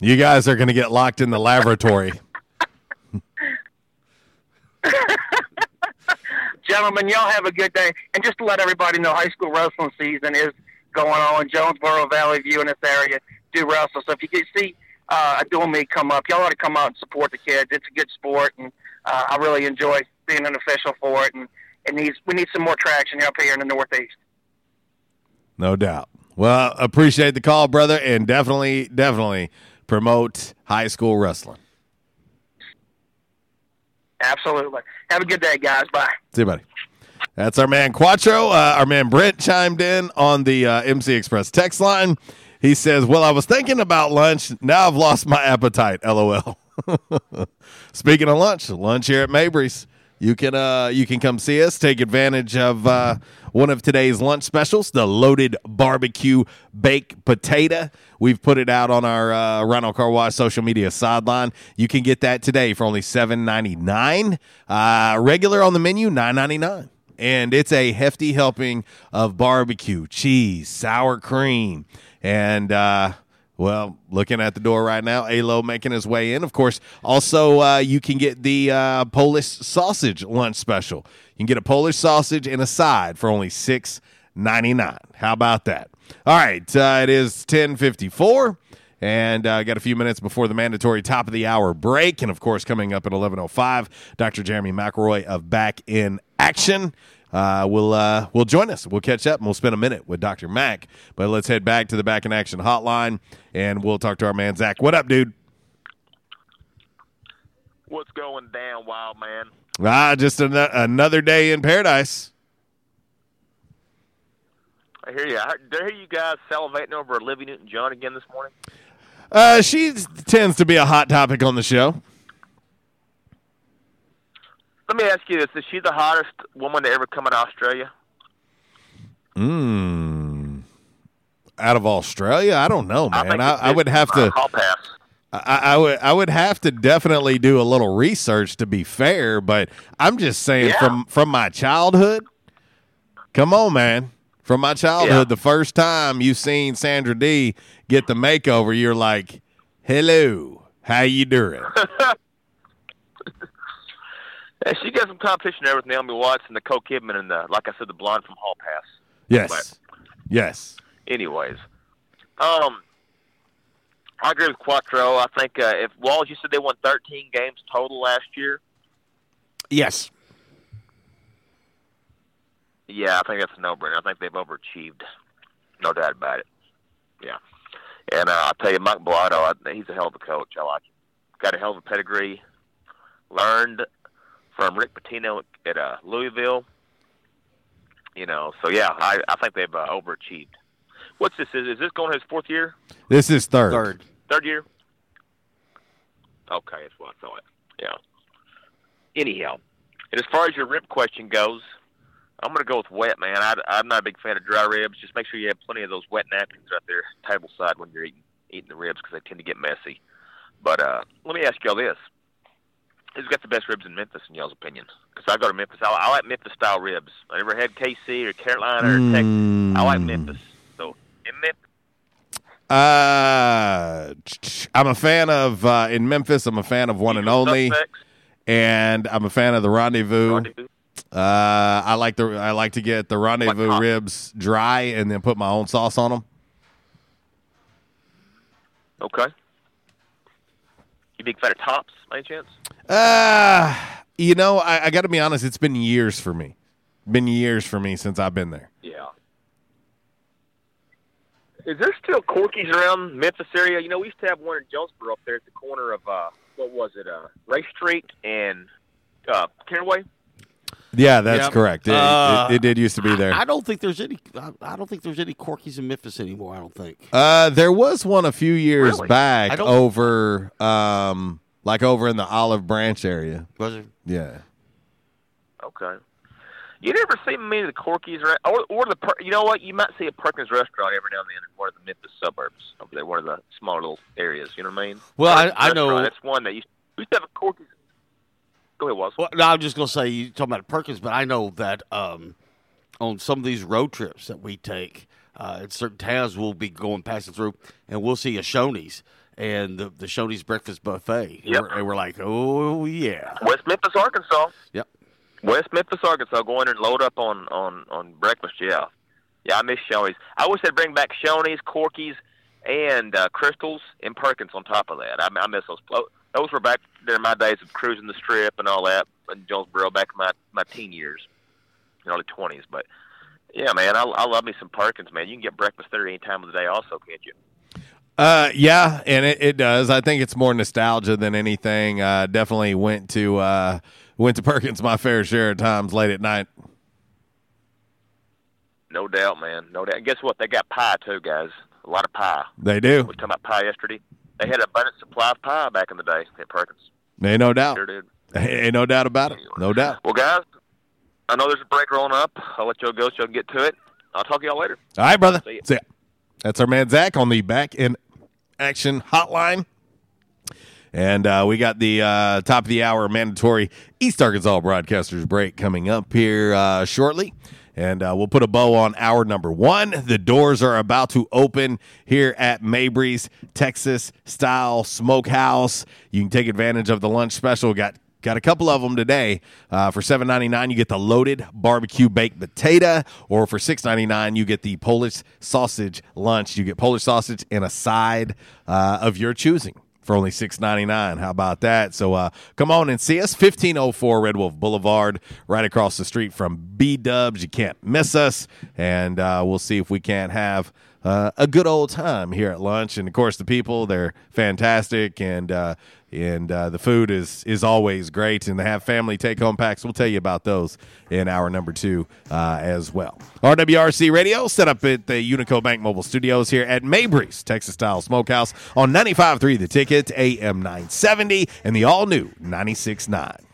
You guys are going to get locked in the laboratory. Gentlemen, y'all have a good day. And just to let everybody know, high school wrestling season is going on. in Jonesboro, Valley View, in this area do wrestle. So if you can see uh, a dual meet come up, y'all ought to come out and support the kids. It's a good sport, and uh, I really enjoy being an official for it. And it needs we need some more traction up here in the Northeast. No doubt. Well, appreciate the call, brother, and definitely, definitely promote high school wrestling. Absolutely. Have a good day, guys. Bye. See you, buddy. That's our man Quattro. Uh, our man Brent chimed in on the uh, MC Express text line. He says, Well, I was thinking about lunch. Now I've lost my appetite. LOL. Speaking of lunch, lunch here at Mabry's. You can uh, you can come see us. Take advantage of uh, one of today's lunch specials, the loaded barbecue baked potato. We've put it out on our uh, Rhino Car Wash social media sideline. You can get that today for only seven ninety nine. Uh, regular on the menu, nine ninety nine and it's a hefty helping of barbecue, cheese, sour cream, and uh, well, looking at the door right now, Alo making his way in. Of course, also uh, you can get the uh, Polish sausage lunch special. You can get a Polish sausage and a side for only six ninety nine. How about that? All right, uh, it is ten fifty four. And uh, got a few minutes before the mandatory top of the hour break. And of course, coming up at 11.05, Dr. Jeremy McElroy of Back in Action uh, will uh, will join us. We'll catch up and we'll spend a minute with Dr. Mack. But let's head back to the Back in Action hotline and we'll talk to our man, Zach. What up, dude? What's going down, wild man? Ah, just an- another day in paradise. I hear you. I heard, did I hear you guys salivating over Olivia Newton-John again this morning? Uh, she tends to be a hot topic on the show. Let me ask you this: Is she the hottest woman to ever come out of Australia? Mm. Out of Australia, I don't know, man. think I, I would have to. I'll pass. I, I would I would have to definitely do a little research to be fair, but I'm just saying Yeah. from from my childhood. Come on, man. From my childhood, the first time you seen Sandra Dee get the makeover, you're like, "Hello, how you doing?" Yeah, she got some competition there with Naomi Watts and the Nicole Kidman and the, like I said, the blonde from Hall Pass. Yes, yes. Anyways, um, I agree with Quattro. I think uh, if Walls, you said they won 13 games total last year. Yes. Yeah, I think that's a no-brainer. I think they've overachieved, no doubt about it. Yeah, and uh, I'll tell you, Mike Balado, I, he's a hell of a coach. I like him. Got a hell of a pedigree. Learned from Rick Pitino at uh, Louisville. You know, so yeah, I, I think they've uh, overachieved. What's this? Is, is this going to his fourth year? This is third. Third Third year? Okay, that's what I thought. Yeah. Anyhow, and as far as your rib question goes, I'm going to go with wet, man. I, I'm not a big fan of dry ribs. Just make sure you have plenty of those wet napkins right there table side when you're eating eating the ribs because they tend to get messy. But uh, let me ask y'all this: Who's got the best ribs in Memphis, in y'all's opinion? Because I go to Memphis. I, I like Memphis style ribs. I never had KC or Carolina or Texas. I like Mm. Memphis. So in Memphis. Uh, I'm a fan of uh, in Memphis. I'm a fan of one and only, Suspects. and I'm a fan of the Rendezvous. Rendezvous. Uh, I like the I like to get the Rendezvous hot? ribs dry and then put my own sauce on them. Okay. You big fan of tops, by chance? Uh, you know, I, I got to be honest. It's been years for me. Been years for me since I've been there. Yeah. Is there still Corky's around Memphis area? You know, we used to have one in Jonesboro up there at the corner of uh, what was it, uh, Ray Street and uh, Caraway. Yeah, that's Yep. correct. It, Uh, it, it did used to be there. I don't think there's any. I, I don't think there's any Corkies in Memphis anymore. I don't think. Uh, there was one a few years Really? I back don't- over, um, like over in the Olive Branch area. Was there? Yeah. Okay. You never see many of the Corky's around, or, or the Per- you know what? You might see a Perkins restaurant every now and then in one of the Memphis suburbs over there, one of the smaller little areas. You know what I mean? Well, I- I know- restaurant, that's one that used, we used to have a Corky's. Go ahead, Was. Well, no, I'm just gonna say you talking about Perkins, but I know that um, on some of these road trips that we take uh, in certain towns, we'll be going passing through, and we'll see a Shoney's and the the Shoney's breakfast buffet, and, we're, and we're like, oh yeah, West Memphis, Arkansas. Yep. West Memphis, Arkansas. Go in and load up on on on breakfast. Yeah, yeah. I miss Shoney's. I wish they'd bring back Shoney's, Corky's, and uh, Krystals and Perkins on top of that. I, I miss those. plo- Those were back during my days of cruising the strip and all that in Jonesboro back in my my teen years, early twenties. But yeah, man, I, I love me some Perkins, man. You can get breakfast there any time of the day, also, can't you? Uh, yeah, and it, it does. I think it's more nostalgia than anything. Uh, definitely went to uh, went to Perkins my fair share of times late at night. No doubt, man. No doubt. And guess what? They got pie too, guys. A lot of pie. They do. We were talking about pie yesterday. They had an abundant supply of pie back in the day at Perkins. Ain't no doubt. Sure did. Ain't no doubt about it. No doubt. Well, guys, I know there's a break rolling up. I'll let y'all go so y'all can get to it. I'll talk to y'all later. All right, brother. See ya. See ya. That's our man Zach on the back in action hotline. And uh, we got the uh, top of the hour mandatory East Arkansas broadcasters break coming up here uh, shortly. And uh, we'll put a bow on hour number one. The doors are about to open here at Mabry's Texas Style Smokehouse. You can take advantage of the lunch special. Got Got a couple of them today. Uh, for seven ninety nine, you get the loaded barbecue baked potato, or for six ninety nine, you get the Polish sausage lunch. You get Polish sausage and a side uh, of your choosing for only six ninety nine. How about that? So uh, come on and see us, fifteen oh four Red Wolf Boulevard, right across the street from B Dubs. You can't miss us, and uh, we'll see if we can't have uh, a good old time here at lunch. And of course, the people they're fantastic, and uh, and uh, the food is is always great. And they have family take home packs. We'll tell you about those in hour number two uh, as well. RWRC Radio set up at the Unico Bank Mobile Studios here at Mabry's Texas Style Smokehouse on 95.3 The Ticket, AM 970, and the all new 96.9.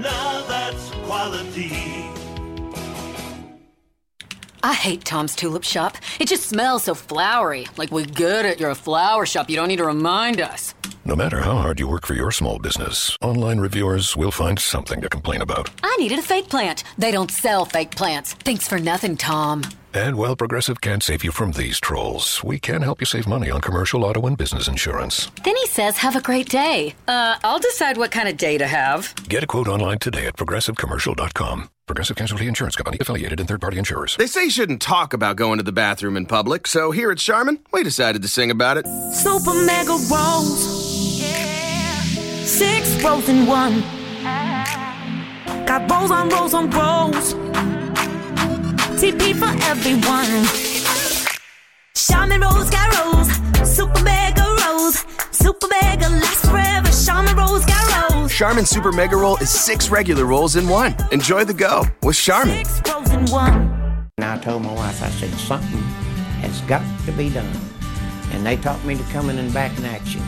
Now that's quality. I hate Tom's Tulip Shop. It just smells so flowery. Like we're good at your flower shop. You don't need to remind us. No matter how hard you work for your small business, online reviewers will find something to complain about. I needed a fake plant. They don't sell fake plants. Thanks for nothing, Tom. And while Progressive can't save you from these trolls, we can help you save money on commercial auto and business insurance. Then he says, have a great day. Uh, I'll decide what kind of day to have. Get a quote online today at progressivecommercial.com. Progressive Casualty Insurance Company, affiliated and third party insurers. They say you shouldn't talk about going to the bathroom in public, so here at Charmin, we decided to sing about it. Super mega rolls. Six rolls in one. Got rolls on rolls on rolls. TP for everyone. Charmin rolls got rolls. Super mega rolls. Super mega lasts forever. Charmin rolls got rolls. Charmin Super Mega Roll is six regular rolls in one. Enjoy the go with Charmin. Six rolls in one. And I told my wife, I said, something has got to be done. And they taught me to come in and back in action.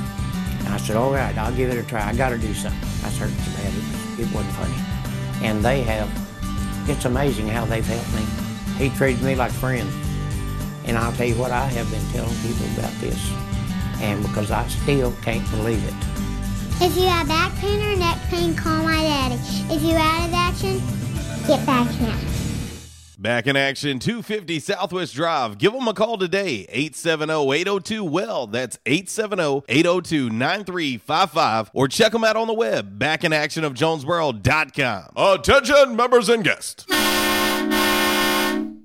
And I said, all right, I'll give it a try. I got to do something. I was hurting so bad, it, was, it wasn't funny. And they have, it's amazing how they've helped me. He treated me like friends. And I'll tell you what, I have been telling people about this. And because I still can't believe it. If you have back pain or neck pain, call my daddy. If you're out of action, get back in action. Back in action, 250 Southwest Drive. Give them a call today, 870-802-WELL. That's 870-802-9355. Or check them out on the web, backinactionofjonesboro.com. Attention, members and guests.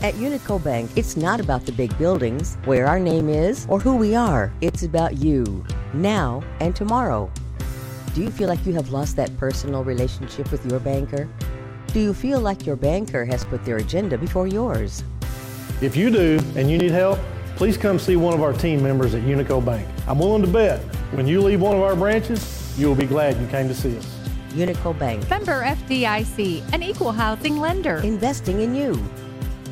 At Unico Bank, it's not about the big buildings, where our name is, or who we are. It's about you, now and tomorrow. Do you feel like you have lost that personal relationship with your banker? Do you feel like your banker has put their agenda before yours? If you do and you need help, please come see one of our team members at Unico Bank. I'm willing to bet when you leave one of our branches, you will be glad you came to see us. Unico Bank. Member FDIC, an equal housing lender. Investing in you.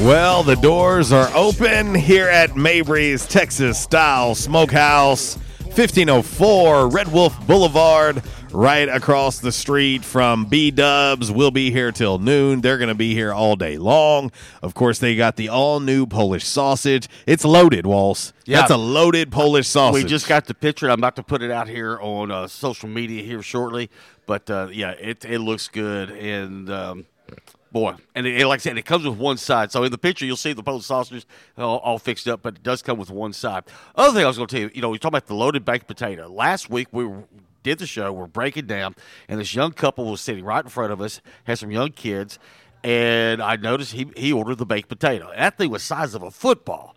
Well, the doors are open here at Mabry's Texas Style Smokehouse, 1504 Red Wolf Boulevard, right across the street from B Dubs. We'll be here till noon. They're going to be here all day long. Of course, they got the all new Polish sausage. It's loaded, Walls. Yeah. That's a loaded Polish sausage. We just got the picture. I'm about to put it out here on uh, social media here shortly. But uh, yeah, it it looks good and. Um, Boy, and it, like I said, it comes with one side. So in the picture, you'll see the Polish sausages all, all fixed up, but it does come with one side. Other thing I was going to tell you, you know, we talking about the loaded baked potato. Last week we were, did the show, we're breaking down, and this young couple was sitting right in front of us, had some young kids, and I noticed he he ordered the baked potato. That thing was size of a football.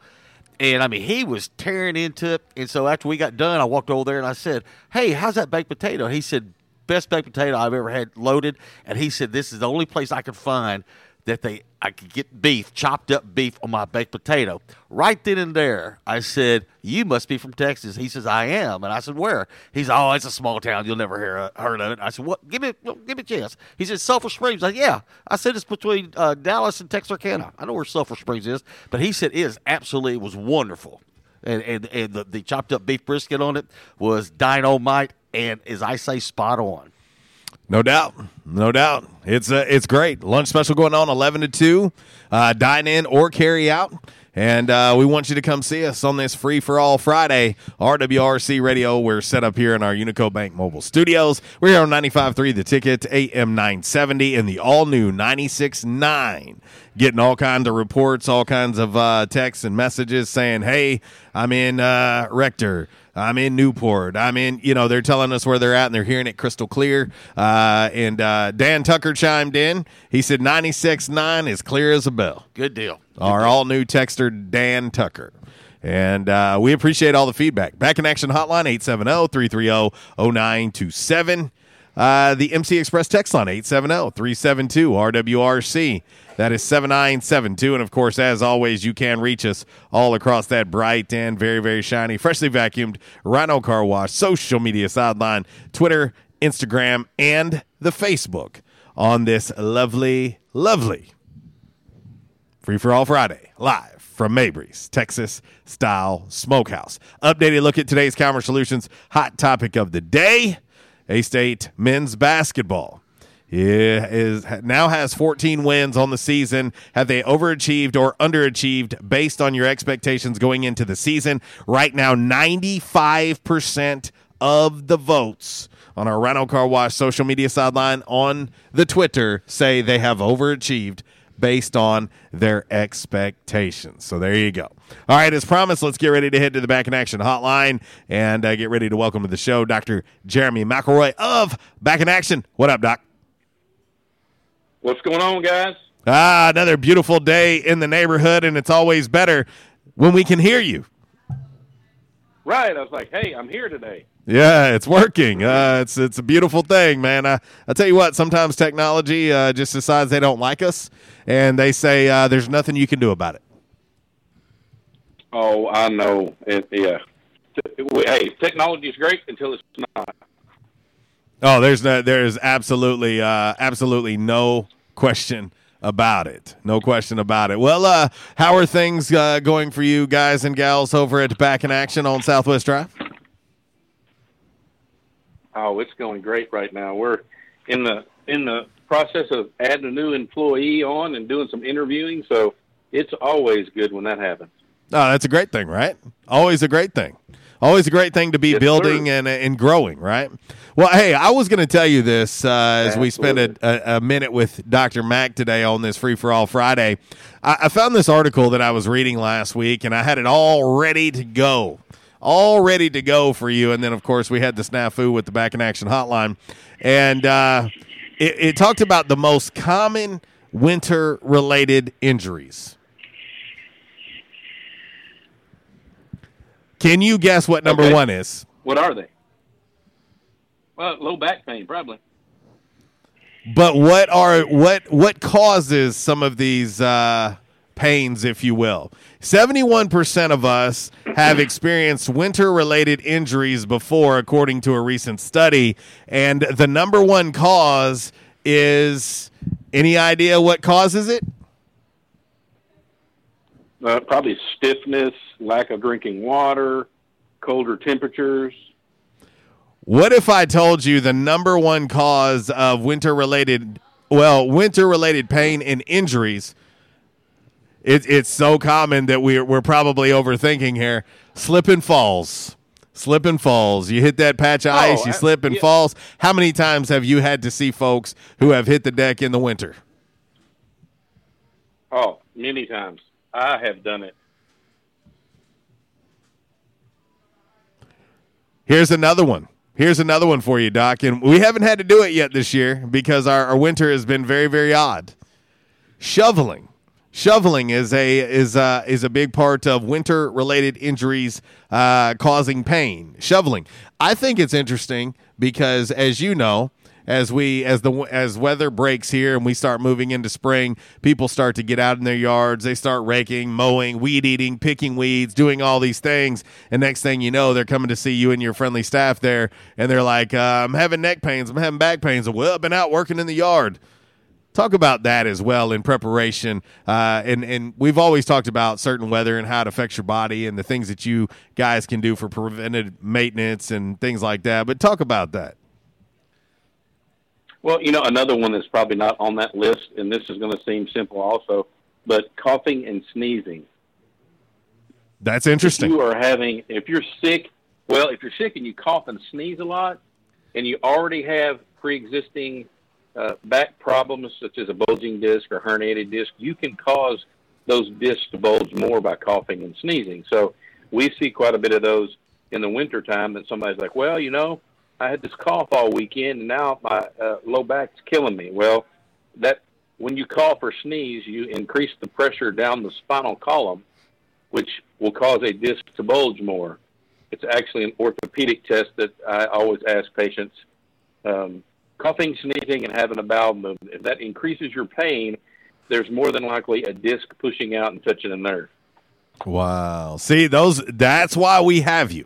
And I mean, he was tearing into it. And so after we got done, I walked over there and I said, Hey, how's that baked potato? He said, Best baked potato I've ever had loaded. And he said, This is the only place I could find that they I could get beef, chopped up beef on my baked potato. Right then and there, I said, You must be from Texas. He says, I am. And I said, Where? He's Oh, it's a small town. You'll never hear heard of it. I said, What? Give me, give me a chance. He said, Sulphur Springs. I said, Yeah. I said, It's between uh, Dallas and Texarkana. I know where Sulphur Springs is. But he said, It is absolutely, it was wonderful. And, and, and the, the chopped up beef brisket on it was dynamite and, as I say, spot on. No doubt, no doubt. It's uh, it's great. Lunch special going on eleven to two. Uh, dine in or carry out, and uh, we want you to come see us on this free for all Friday. RWRC Radio. We're set up here in our Unico Bank mobile studios. We're here on 95.3 The Ticket, AM nine seventy, and the all new 96.9. Getting all kinds of reports, all kinds of uh, texts and messages saying, "Hey, I'm in uh, Rector." I'm in Newport. I'm in, you know, they're telling us where they're at and they're hearing it crystal clear. Uh, and uh, Dan Tucker chimed in. He said 96.9 is clear as a bell. Good deal. Our all new texter, Dan Tucker. And uh, we appreciate all the feedback. Back in Action Hotline, 870 330 0927. Uh, the MC Express text line, 870 372 RWRC. That is 7972. And of course, as always, you can reach us all across that bright and very, very shiny, freshly vacuumed Rhino Car Wash social media sideline, Twitter, Instagram, and the Facebook on this lovely, lovely Free for All Friday, live from Mabry's Texas Style Smokehouse. Updated look at today's Calmer Solutions hot topic of the day A State men's basketball. Yeah, is now has 14 wins on the season. Have they overachieved or underachieved based on your expectations going into the season? Right now, 95% of the votes on our Rhino Car Wash social media sideline on the Twitter say they have overachieved based on their expectations. So there you go. All right, as promised, let's get ready to head to the Back in Action hotline and uh, get ready to welcome to the show Dr. Jeremy McElroy of Back in Action. What up, Doc? What's going on, guys? Ah, another beautiful day in the neighborhood, and it's always better when we can hear you. Right. I was like, hey, I'm here today. Yeah, it's working. Uh, it's it's a beautiful thing, man. I I tell you what, sometimes technology uh, just decides they don't like us, and they say uh, there's nothing you can do about it. Oh, I know. It, yeah. Hey, technology is great until it's not. Oh, there's no, there's absolutely uh, absolutely no question about it. No question about it. Well, uh, how are things uh, going for you guys and gals over at Back in Action on Southwest Drive? Oh, it's going great right now. We're in the in the process of adding a new employee on and doing some interviewing, so it's always good when that happens. Oh, that's a great thing, right? Always a great thing. Always a great thing to be Yes, building sir. and and growing, right? Well, hey, I was going to tell you this uh, as we spent a, a, a minute with Dr. Mack today on this Free for All Friday. I, I found this article that I was reading last week, and I had it all ready to go, all ready to go for you. And then, of course, we had the snafu with the Back in Action Hotline, and uh, it, it talked about the most common winter-related injuries. Can you guess what number Okay. one is? What are they? Well, low back pain, probably. But what are what what causes some of these uh, pains, if you will? Seventy-one percent of us have experienced winter-related injuries before, according to a recent study, and the number one cause is any idea what causes it? Uh, probably stiffness, lack of drinking water, colder temperatures. What if I told you the number one cause of winter related, well, winter related pain and injuries? It, it's so common that we're, we're probably overthinking here. Slip and falls. Slip and falls. You hit that patch of Oh, ice, you I- slip and yeah. falls. How many times have you had to see folks who have hit the deck in the winter? Oh, many times. I have done it. Here's another one. Here's another one for you, Doc. And we haven't had to do it yet this year because our, our winter has been very, very odd. Shoveling. Shoveling is a is a, is a big part of winter related injuries uh, causing pain. Shoveling. I think it's interesting because, as you know, as we as the as weather breaks here and we start moving into spring, people start to get out in their yards. They start raking, mowing, weed eating, picking weeds, doing all these things. And next thing you know, they're coming to see you and your friendly staff there, and they're like, uh, "I'm having neck pains. I'm having back pains. Well, I've been out working in the yard." Talk about that as well in preparation. Uh, and, and we've always talked about certain weather and how it affects your body and the things that you guys can do for preventive maintenance and things like that. But talk about that. Well, you know, another one that's probably not on that list, and this is going to seem simple also, but coughing and sneezing. That's interesting. If you are having, if you're sick, well, if you're sick and you cough and sneeze a lot, and you already have pre-existing uh, back problems such as a bulging disc or herniated disc, you can cause those discs to bulge more by coughing and sneezing. So we see quite a bit of those in the wintertime that somebody's like, well, you know, I had this cough all weekend and now my uh, low back's killing me. Well, that when you cough or sneeze, you increase the pressure down the spinal column, which will cause a disc to bulge more. It's actually an orthopedic test that I always ask patients. Um, coughing, sneezing, and having a bowel movement. If that increases your pain, there's more than likely a disc pushing out and touching a nerve. Wow. See, those that's why we have you.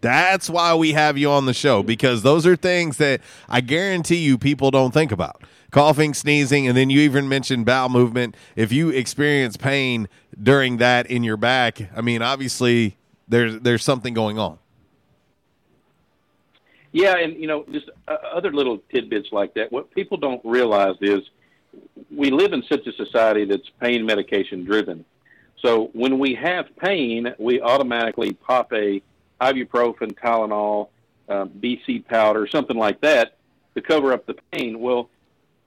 That's why we have you on the show because those are things that I guarantee you people don't think about. Coughing, sneezing, and then you even mentioned bowel movement. If you experience pain during that in your back, I mean, obviously there's there's something going on. Yeah, and you know, just uh, other little tidbits like that. What people don't realize is we live in such a society that's pain medication driven. So when we have pain, we automatically pop a ibuprofen, Tylenol, um, BC powder, something like that to cover up the pain. Well,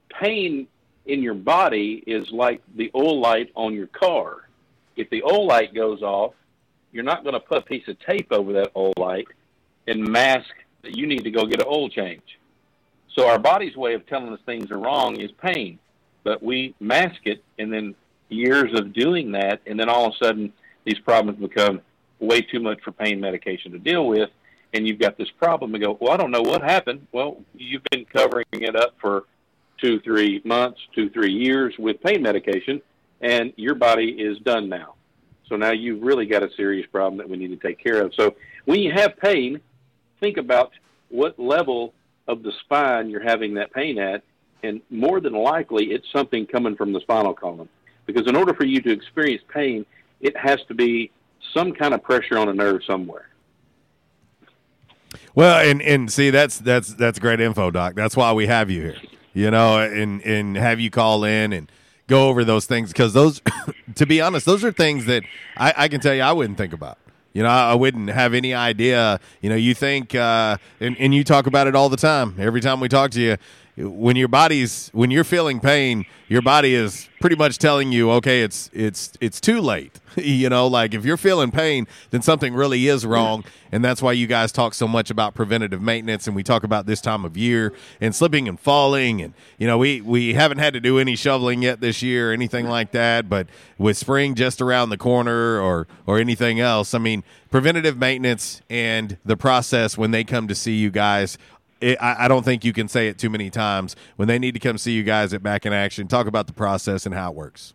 pain in your body is like the oil light on your car. If the oil light goes off, you're not going to put a piece of tape over that oil light and mask that you need to go get an oil change. So our body's way of telling us things are wrong is pain, but we mask it, and then years of doing that, and then all of a sudden these problems become way too much for pain medication to deal with, and you've got this problem and go, well, I don't know what happened. Well, you've been covering it up for two, three months, two, three years with pain medication, and your body is done now. So now you've really got a serious problem that we need to take care of. So when you have pain, think about what level of the spine you're having that pain at, and more than likely it's something coming from the spinal column. Because in order for you to experience pain, it has to be some kind of pressure on a nerve somewhere. Well, and and see that's that's that's great info, doc. That's why we have you here. You know, and and have you call in and go over those things because those, to be honest, those are things that I, I can tell you I wouldn't think about. You know, I wouldn't have any idea. You know, you think, uh, and, and you talk about it all the time. Every time we talk to you, when your body's when you're feeling pain, your body is pretty much telling you, okay, it's it's it's too late. you know, like if you're feeling pain, then something really is wrong, and that's why you guys talk so much about preventative maintenance, and we talk about this time of year and slipping and falling, and you know, we we haven't had to do any shoveling yet this year or anything like that, but with spring just around the corner or or anything else, I mean, preventative maintenance and the process when they come to see you guys it, I, I, don't think you can say it too many times. When they need to come see you guys at Back in Action, talk about the process and how it works.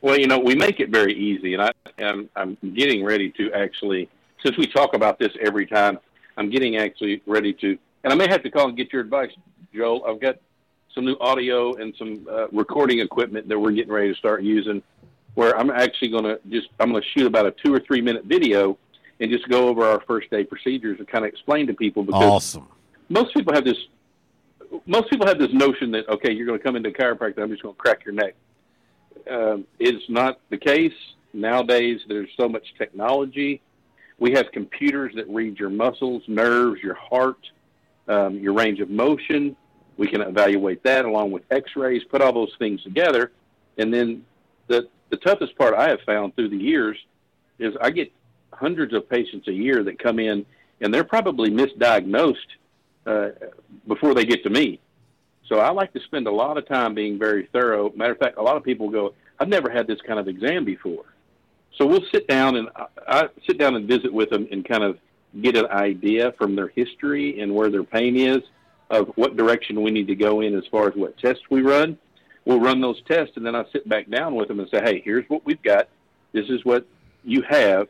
Well, you know, we make it very easy, and I am I'm getting ready to actually, since we talk about this every time, I'm getting actually ready to, and I may have to call and get your advice, Joel. I've got some new audio and some uh, recording equipment that we're getting ready to start using, where I'm actually going to just I'm going to shoot about a two or three minute video and just go over our first day procedures and kind of explain to people because awesome. most people have this most people have this notion that okay you're going to come into chiropractic I'm just going to crack your neck. Um, it's not the case nowadays. There's so much technology. We have computers that read your muscles, nerves, your heart, um, your range of motion. We can evaluate that along with X-rays. Put all those things together, and then the the toughest part I have found through the years is I get hundreds of patients a year that come in, and they're probably misdiagnosed uh, before they get to me. So I like to spend a lot of time being very thorough. Matter of fact, a lot of people go, "I've never had this kind of exam before." So we'll sit down and I, I sit down and visit with them and kind of get an idea from their history and where their pain is of what direction we need to go in as far as what tests we run. We'll run those tests and then I sit back down with them and say, "Hey, here's what we've got. This is what you have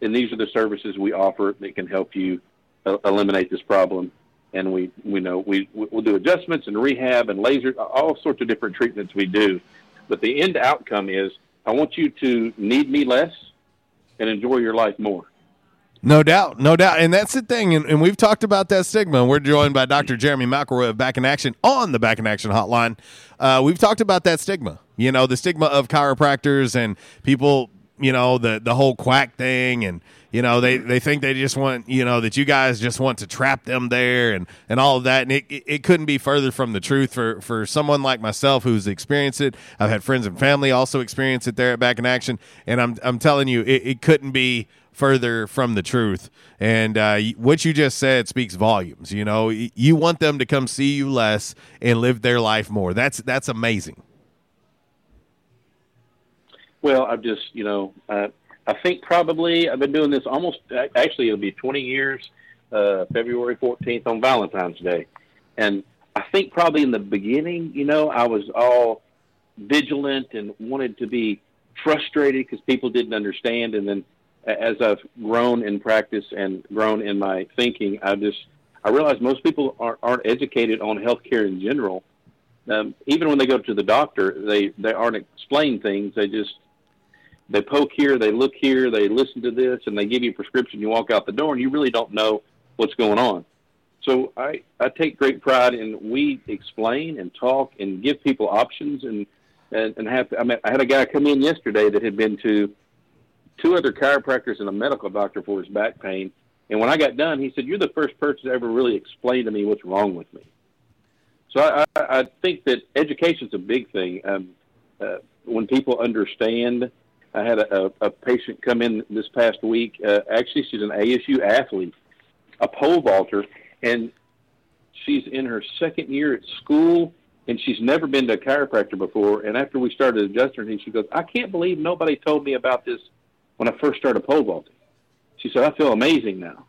and these are the services we offer that can help you uh, eliminate this problem. And we, we know we, we'll do adjustments and rehab and laser, all sorts of different treatments we do. But the end outcome is I want you to need me less and enjoy your life more. No doubt, no doubt, and that's the thing. And, and, we've talked about that stigma. We're joined by Dr. Jeremy McElroy of Back in Action on the Back in Action Hotline. Uh, we've talked about that stigma. You know, the stigma of chiropractors and people you know the the whole quack thing and you know they they think they just want you know that you guys just want to trap them there and and all of that. And it it couldn't be further from the truth for for someone like myself who's experienced it. I've had friends and family also experience it there at back in action. And i'm i'm telling you it, it couldn't be further from the truth. And uh, what you just said speaks volumes you know. You want them to come see you less and live their life more. That's that's amazing well, I've just, you know, uh, I think probably I've been doing this almost, actually, it'll be 20 years, uh, February 14th on Valentine's Day. And I think probably in the beginning, you know, I was all vigilant and wanted to be frustrated because people didn't understand. And then as I've grown in practice and grown in my thinking, I just, I realize most people aren't, aren't educated on healthcare in general. Um, even when they go to the doctor, they, they aren't explained things. They just they poke here, they look here, they listen to this, and they give you a prescription. You walk out the door, and you really don't know what's going on. So I, I take great pride in we explain and talk and give people options and and, and have. I mean, I had a guy come in yesterday that had been to two other chiropractors and a medical doctor for his back pain. And when I got done, he said, "You're the first person to ever really explain to me what's wrong with me." So I, I, I think that education is a big thing. Um, uh, when people understand I had a, a, patient come in this past week. Uh, actually, she's an ASU athlete, a pole vaulter, and she's in her second year at school, and she's never been to a chiropractor before. And after we started adjusting her, she goes, "I can't believe nobody told me about this when I first started pole vaulting." She said, I feel amazing now.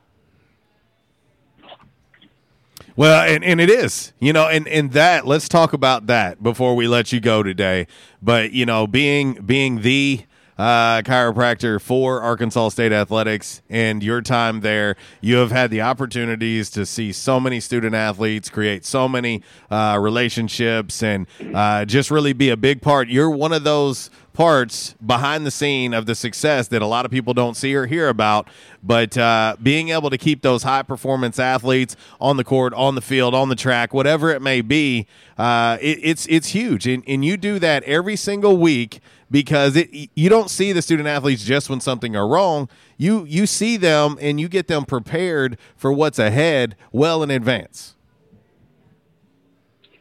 Well, and, and it is, you know, and, and that let's talk about that before we let you go today. But you know, being being the uh, chiropractor for Arkansas State Athletics and your time there, you have had the opportunities to see so many student athletes, create so many uh, relationships, and uh, just really be a big part. You're one of those parts behind the scene of the success that a lot of people don't see or hear about. But uh, being able to keep those high performance athletes on the court, on the field, on the track, whatever it may be, uh, it, it's it's huge. And, and you do that every single week because it you don't see the student athletes just when something are wrong. You you see them and you get them prepared for what's ahead well in advance.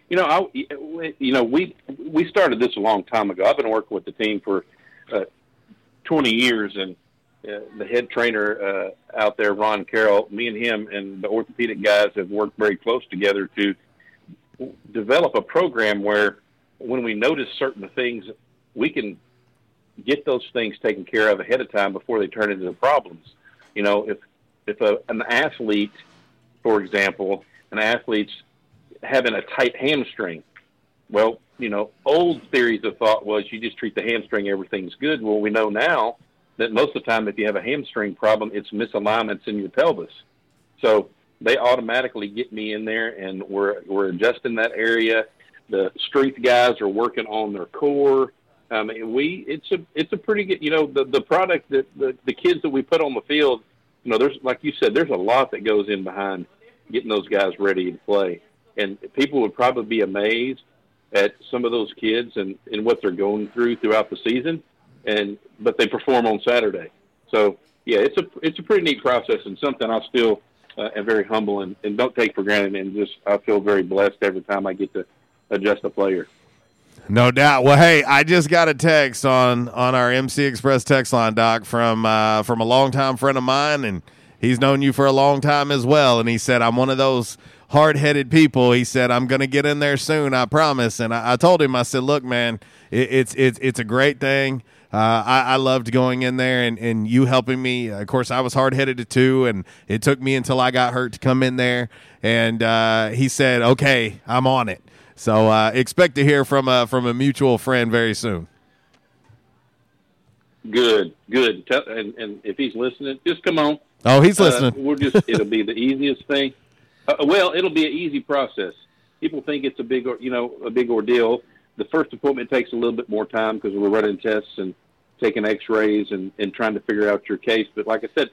You know, I, you know, we we started this a long time ago. I've been working with the team for uh, 20 years, and uh, the head trainer uh, out there, Ron Carroll, me and him and the orthopedic guys have worked very close together to develop a program where, when we notice certain things, we can get those things taken care of ahead of time before they turn into problems. You know, if if a, an athlete, for example, an athlete's having a tight hamstring. Well, you know, old theories of thought was you just treat the hamstring, everything's good. Well, we know now that most of the time, if you have a hamstring problem, it's misalignments in your pelvis. So they automatically get me in there, and we're we're adjusting that area. The strength guys are working on their core. Um, and we it's a it's a pretty good you know the the product that the the kids that we put on the field. You know, there's like you said, there's a lot that goes in behind getting those guys ready to play and people would probably be amazed at some of those kids and, and what they're going through throughout the season. And but they perform on Saturday, so yeah, it's a it's a pretty neat process and something I still uh, am very humble and, and don't take for granted. And just I feel very blessed every time I get to adjust a player. No doubt. Well, hey, I just got a text on on our MC Express text line, Doc, from uh, from a longtime friend of mine, and he's known you for a long time as well. And he said, "I'm one of those hard headed people. He said, "I'm going to get in there soon, I promise." And I, I told him, I said, "Look, man, it, it's it's it's a great thing." Uh, I, I, loved going in there and, and you helping me. Of course, I was hard headed too, and it took me until I got hurt to come in there. And uh, he said, "Okay, I'm on it." So uh, expect to hear from a from a mutual friend very soon. Good, good. And, and if he's listening, just come on. Oh, he's listening. we're just it'll be the easiest thing. Uh, well, it'll be an easy process. People think it's a big, you know, a big ordeal. The first appointment takes a little bit more time because we're running tests and taking X-rays and, and trying to figure out your case. But like I said,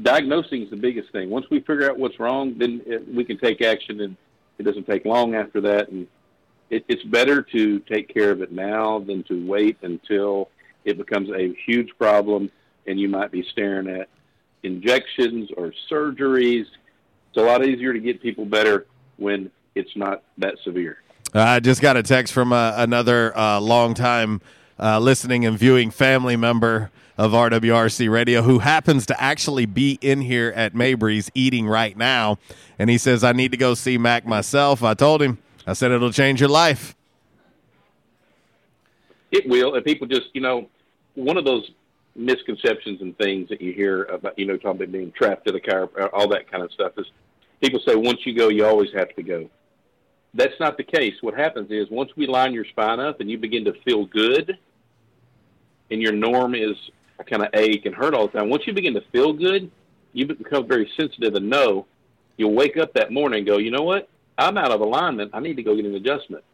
diagnosing is the biggest thing. Once we figure out what's wrong, then it, we can take action, and it doesn't take long after that. And it, it's better to take care of it now than to wait until it becomes a huge problem, and you might be staring at injections or surgeries it's a lot easier to get people better when it's not that severe. I just got a text from uh, another uh, longtime uh, listening and viewing family member of RWRC Radio who happens to actually be in here at Mabry's eating right now. And he says, I need to go see Mac myself. I told him, I said, it'll change your life. It will. And people just, you know, one of those misconceptions and things that you hear about, you know, talking about being trapped at a car, all that kind of stuff is people say once you go, you always have to go. That's not the case. What happens is once we line your spine up and you begin to feel good, and your norm is kind of ache and hurt all the time. Once you begin to feel good, you become very sensitive and know. You'll wake up that morning and go, you know what? I'm out of alignment. I need to go get an adjustment.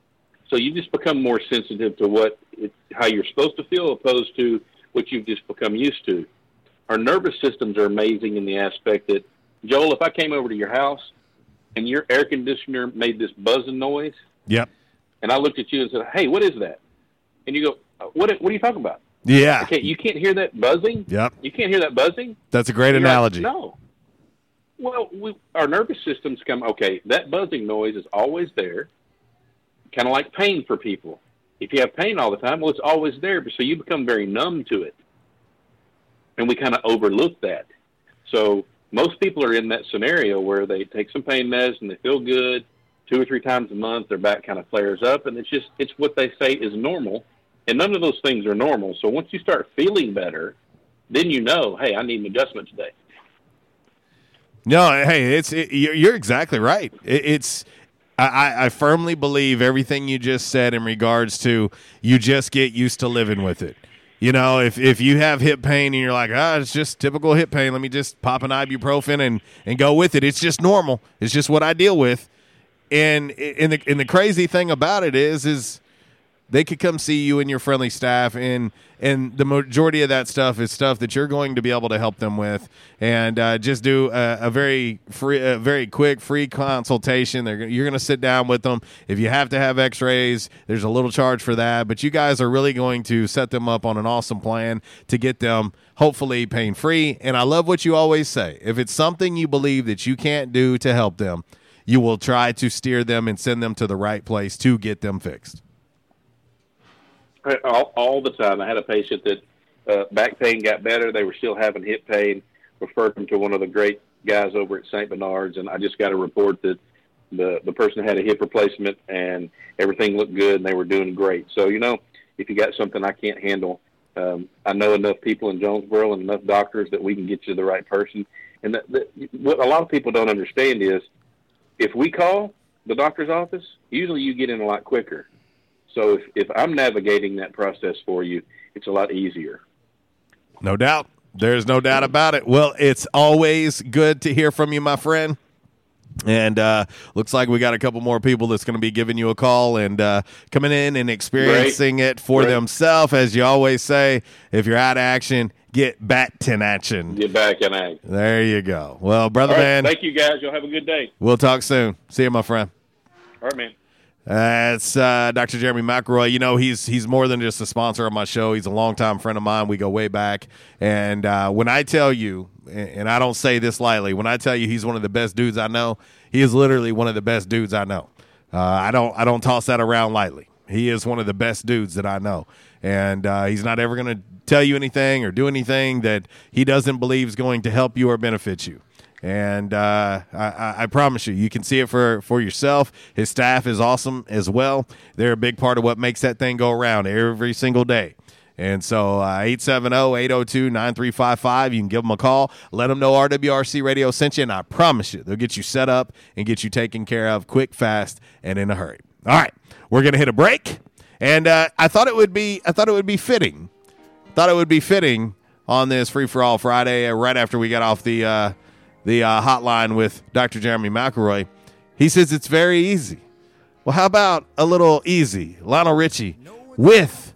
So you just become more sensitive to what it, how you're supposed to feel, opposed to what you've just become used to. Our nervous systems are amazing in the aspect that Joel, if I came over to your house and your air conditioner made this buzzing noise, yep, and I looked at you and said, "Hey, what is that?" and you go, "What? What are you talking about?" Yeah. Okay, you can't hear that buzzing. Yep. You can't hear that buzzing. That's a great You're analogy. Like, no. Well, we, our nervous systems come. Okay, that buzzing noise is always there. Kind of like pain for people. If you have pain all the time, well, it's always there. but So you become very numb to it, and we kind of overlook that. So most people are in that scenario where they take some pain meds and they feel good. Two or three times a month, their back kind of flares up, and it's just it's what they say is normal, and none of those things are normal. So once you start feeling better, then you know, hey, I need an adjustment today. No, hey, it's it, you're exactly right. It, it's I- I, firmly believe everything you just said in regards to you just get used to living with it. You know, if if you have hip pain and you're like, ah, it's just typical hip pain, let me just pop an ibuprofen and and go with it. It's just normal. It's just what I deal with. And and the and the crazy thing about it is is they could come see you and your friendly staff and and the majority of that stuff is stuff that you're going to be able to help them with. And uh, just do a, a very free a very quick free consultation. They're, you're going to sit down with them. If you have to have x-rays there's a little charge for that. But you guys are really going to set them up on an awesome plan to get them hopefully pain free and i love what you always say. If it's something you believe that you can't do to help them you will try to steer them and send them to the right place to get them fixed all, all the time. I had a patient that uh, back pain got better. They were still having hip pain. Referred them to one of the great guys over at St. Bernard's, and I just got a report that the the person had a hip replacement and everything looked good, and they were doing great. So you know, if you got something I can't handle, um, I know enough people in Jonesboro and enough doctors that we can get you the right person. And that, that, what a lot of people don't understand is if we call the doctor's office, usually you get in a lot quicker. So if, if I'm navigating that process for you, it's a lot easier. No doubt. There's no doubt about it. Well, it's always good to hear from you, my friend. And uh, looks like we got a couple more people that's going to be giving you a call and uh, coming in and experiencing it for Great. themselves. As you always say, if you're out of action, get back to action. Get back in action. There you go. Well, brother right, man, thank you guys. You'll have a good day. we'll talk soon. See you, my friend. All right, man. That's uh, Dr. Jeremy McElroy. You know, he's he's more than just a sponsor of my show. He's a longtime friend of mine. We go way back. And uh, when I tell you, and I don't say this lightly, when I tell you he's one of the best dudes I know, he is literally one of the best dudes I know. Uh, I don't I don't toss that around lightly. He is one of the best dudes that I know, and uh, he's not ever going to tell you anything or do anything that he doesn't believe is going to help you or benefit you. And uh, I, I- promise you, you can see it for, for yourself. His staff is awesome as well. They're a big part of what makes that thing go around every single day. And so uh, 870-802-9355, you can give them a call. Let them know RWRC Radio sent you, and I promise you, they'll get you set up and get you taken care of quick, fast, and in a hurry. All right, we're going to hit a break. And uh, I thought it would be I thought it would be fitting thought it would be fitting on this free for all Friday, uh, right after we got off the uh, the uh, hotline with Dr. Jeremy McElroy. He says it's very easy. Well, how about a little easy? Lionel Richie with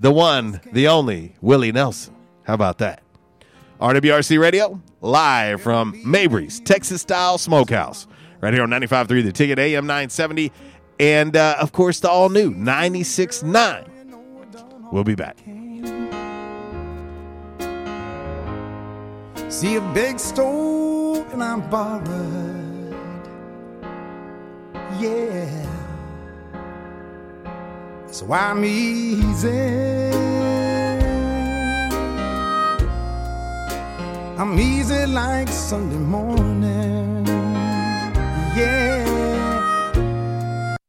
the one, the only Willie Nelson. How about that? RWRC Radio, live from Mabry's Texas Style Smokehouse, right here on 95.3 The Ticket, AM 970, and uh, of course the all new 96.9. We'll be back. See a big stove and I'm borrowed. Yeah. So I'm easy. I'm easy like Sunday morning. Yeah.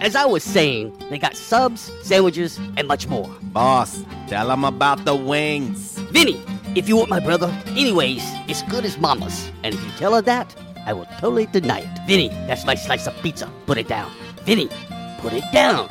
As I was saying, they got subs, sandwiches, and much more. Boss, tell them about the wings. Vinny, if you want my brother, anyways, it's good as mama's. And if you tell her that, I will totally deny it. Vinny, that's my slice of pizza. Put it down. Vinny, put it down.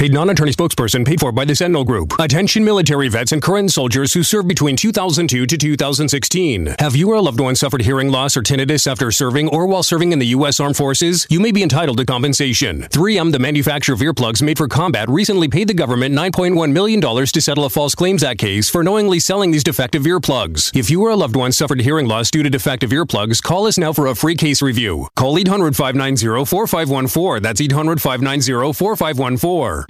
Paid non-attorney spokesperson paid for by the Sentinel Group. Attention military vets and current soldiers who served between 2002 to 2016. Have you or a loved one suffered hearing loss or tinnitus after serving or while serving in the U.S. Armed Forces? You may be entitled to compensation. 3M, the manufacturer of earplugs made for combat, recently paid the government $9.1 million to settle a False Claims Act case for knowingly selling these defective earplugs. If you or a loved one suffered hearing loss due to defective earplugs, call us now for a free case review. Call 800-590-4514. That's 800-590-4514.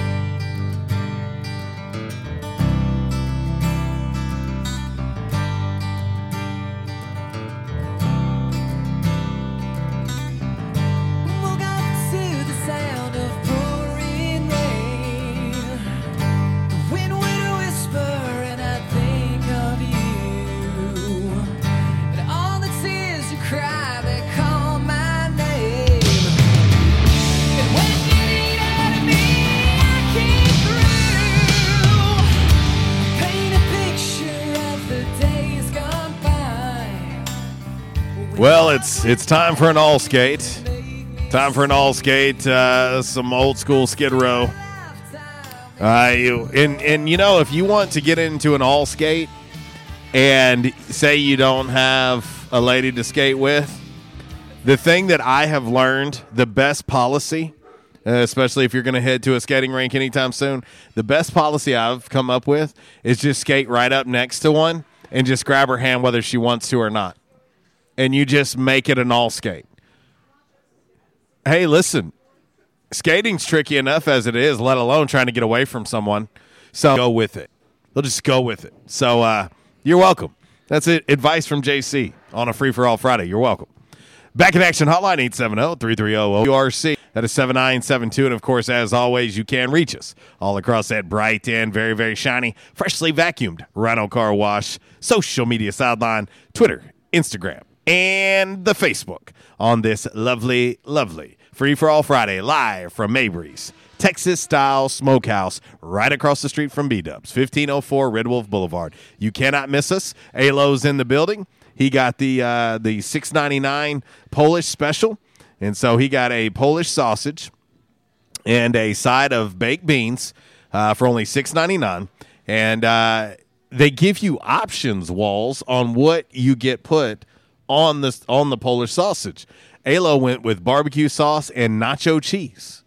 Well, it's it's time for an all skate. Time for an all skate. Uh, some old school Skid Row. Uh, you and and you know if you want to get into an all skate and say you don't have a lady to skate with, the thing that I have learned, the best policy, uh, especially if you're going to head to a skating rink anytime soon, the best policy I've come up with is just skate right up next to one and just grab her hand whether she wants to or not and you just make it an all skate. Hey, listen, skating's tricky enough as it is, let alone trying to get away from someone. So go with it. They'll just go with it. So uh, you're welcome. That's it. Advice from JC on a free for all Friday. You're welcome. Back in action hotline 870-330-ORC. That is 7972. And of course, as always, you can reach us all across that bright and very, very shiny, freshly vacuumed Rhino Car Wash social media sideline, Twitter, Instagram, and the Facebook on this lovely, lovely Free for All Friday live from Mabry's Texas style smokehouse right across the street from B Dubs, 1504 Red Wolf Boulevard. You cannot miss us. Alo's in the building. He got the uh, the 699 Polish special. And so he got a Polish sausage and a side of baked beans uh, for only six ninety nine, and uh, they give you options walls on what you get put on this on the Polish sausage. Alo went with barbecue sauce and nacho cheese,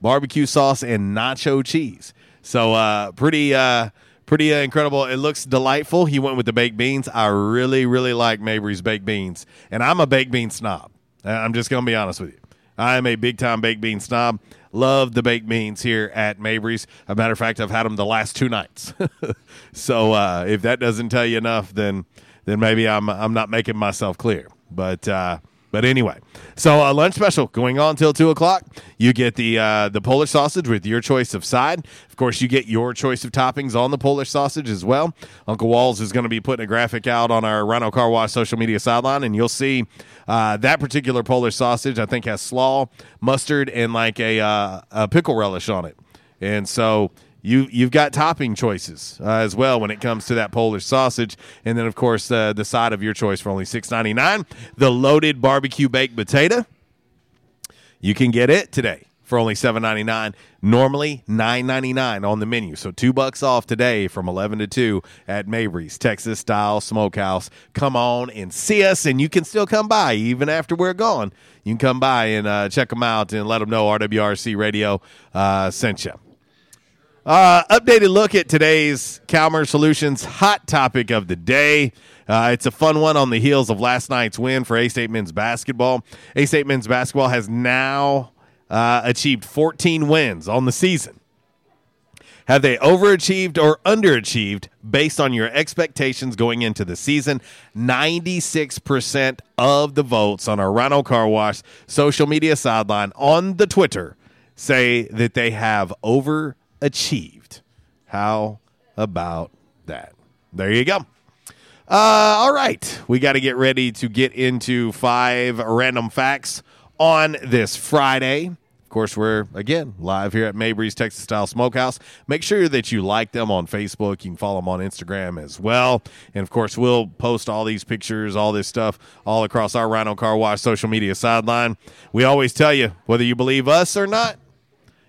barbecue sauce and nacho cheese. So uh, pretty uh, pretty uh, incredible. It looks delightful. He went with the baked beans. I really really like Mabry's baked beans, and I'm a baked bean snob. Uh, I'm just gonna be honest with you. I am a big time baked bean snob. Love the baked beans here at Mabry's. As a matter of fact, I've had them the last two nights. so uh, if that doesn't tell you enough, then then maybe I'm I'm not making myself clear. But uh, but anyway, so a lunch special going on till two o'clock. You get the uh, the Polish sausage with your choice of side. Of course, you get your choice of toppings on the Polish sausage as well. Uncle Walls is going to be putting a graphic out on our Rhino Car Wash social media sideline, and you'll see uh, that particular Polish sausage. I think has slaw, mustard, and like a, uh, a pickle relish on it. And so you you've got topping choices uh, as well when it comes to that Polish sausage, and then of course uh, the side of your choice for only six ninety nine, the loaded barbecue baked potato. You can get it today for only seven ninety nine. Normally nine ninety nine on the menu, so two bucks off today from eleven to two at Mabry's Texas Style Smokehouse. Come on and see us, and you can still come by even after we're gone. You can come by and uh, check them out and let them know RWRC Radio uh, sent you. Uh, updated look at today's Calmer Solutions hot topic of the day. Uh, it's a fun one on the heels of last night's win for A State men's basketball. A State men's basketball has now uh, achieved 14 wins on the season. Have they overachieved or underachieved based on your expectations going into the season? 96% of the votes on our Rhino Car Wash social media sideline on the Twitter say that they have overachieved. How about that? There you go. Uh, all right. We got to get ready to get into five random facts on this Friday. Of course, we're again live here at Mabry's Texas Style Smokehouse. Make sure that you like them on Facebook. You can follow them on Instagram as well. And of course, we'll post all these pictures, all this stuff, all across our Rhino Car Wash social media sideline. We always tell you whether you believe us or not,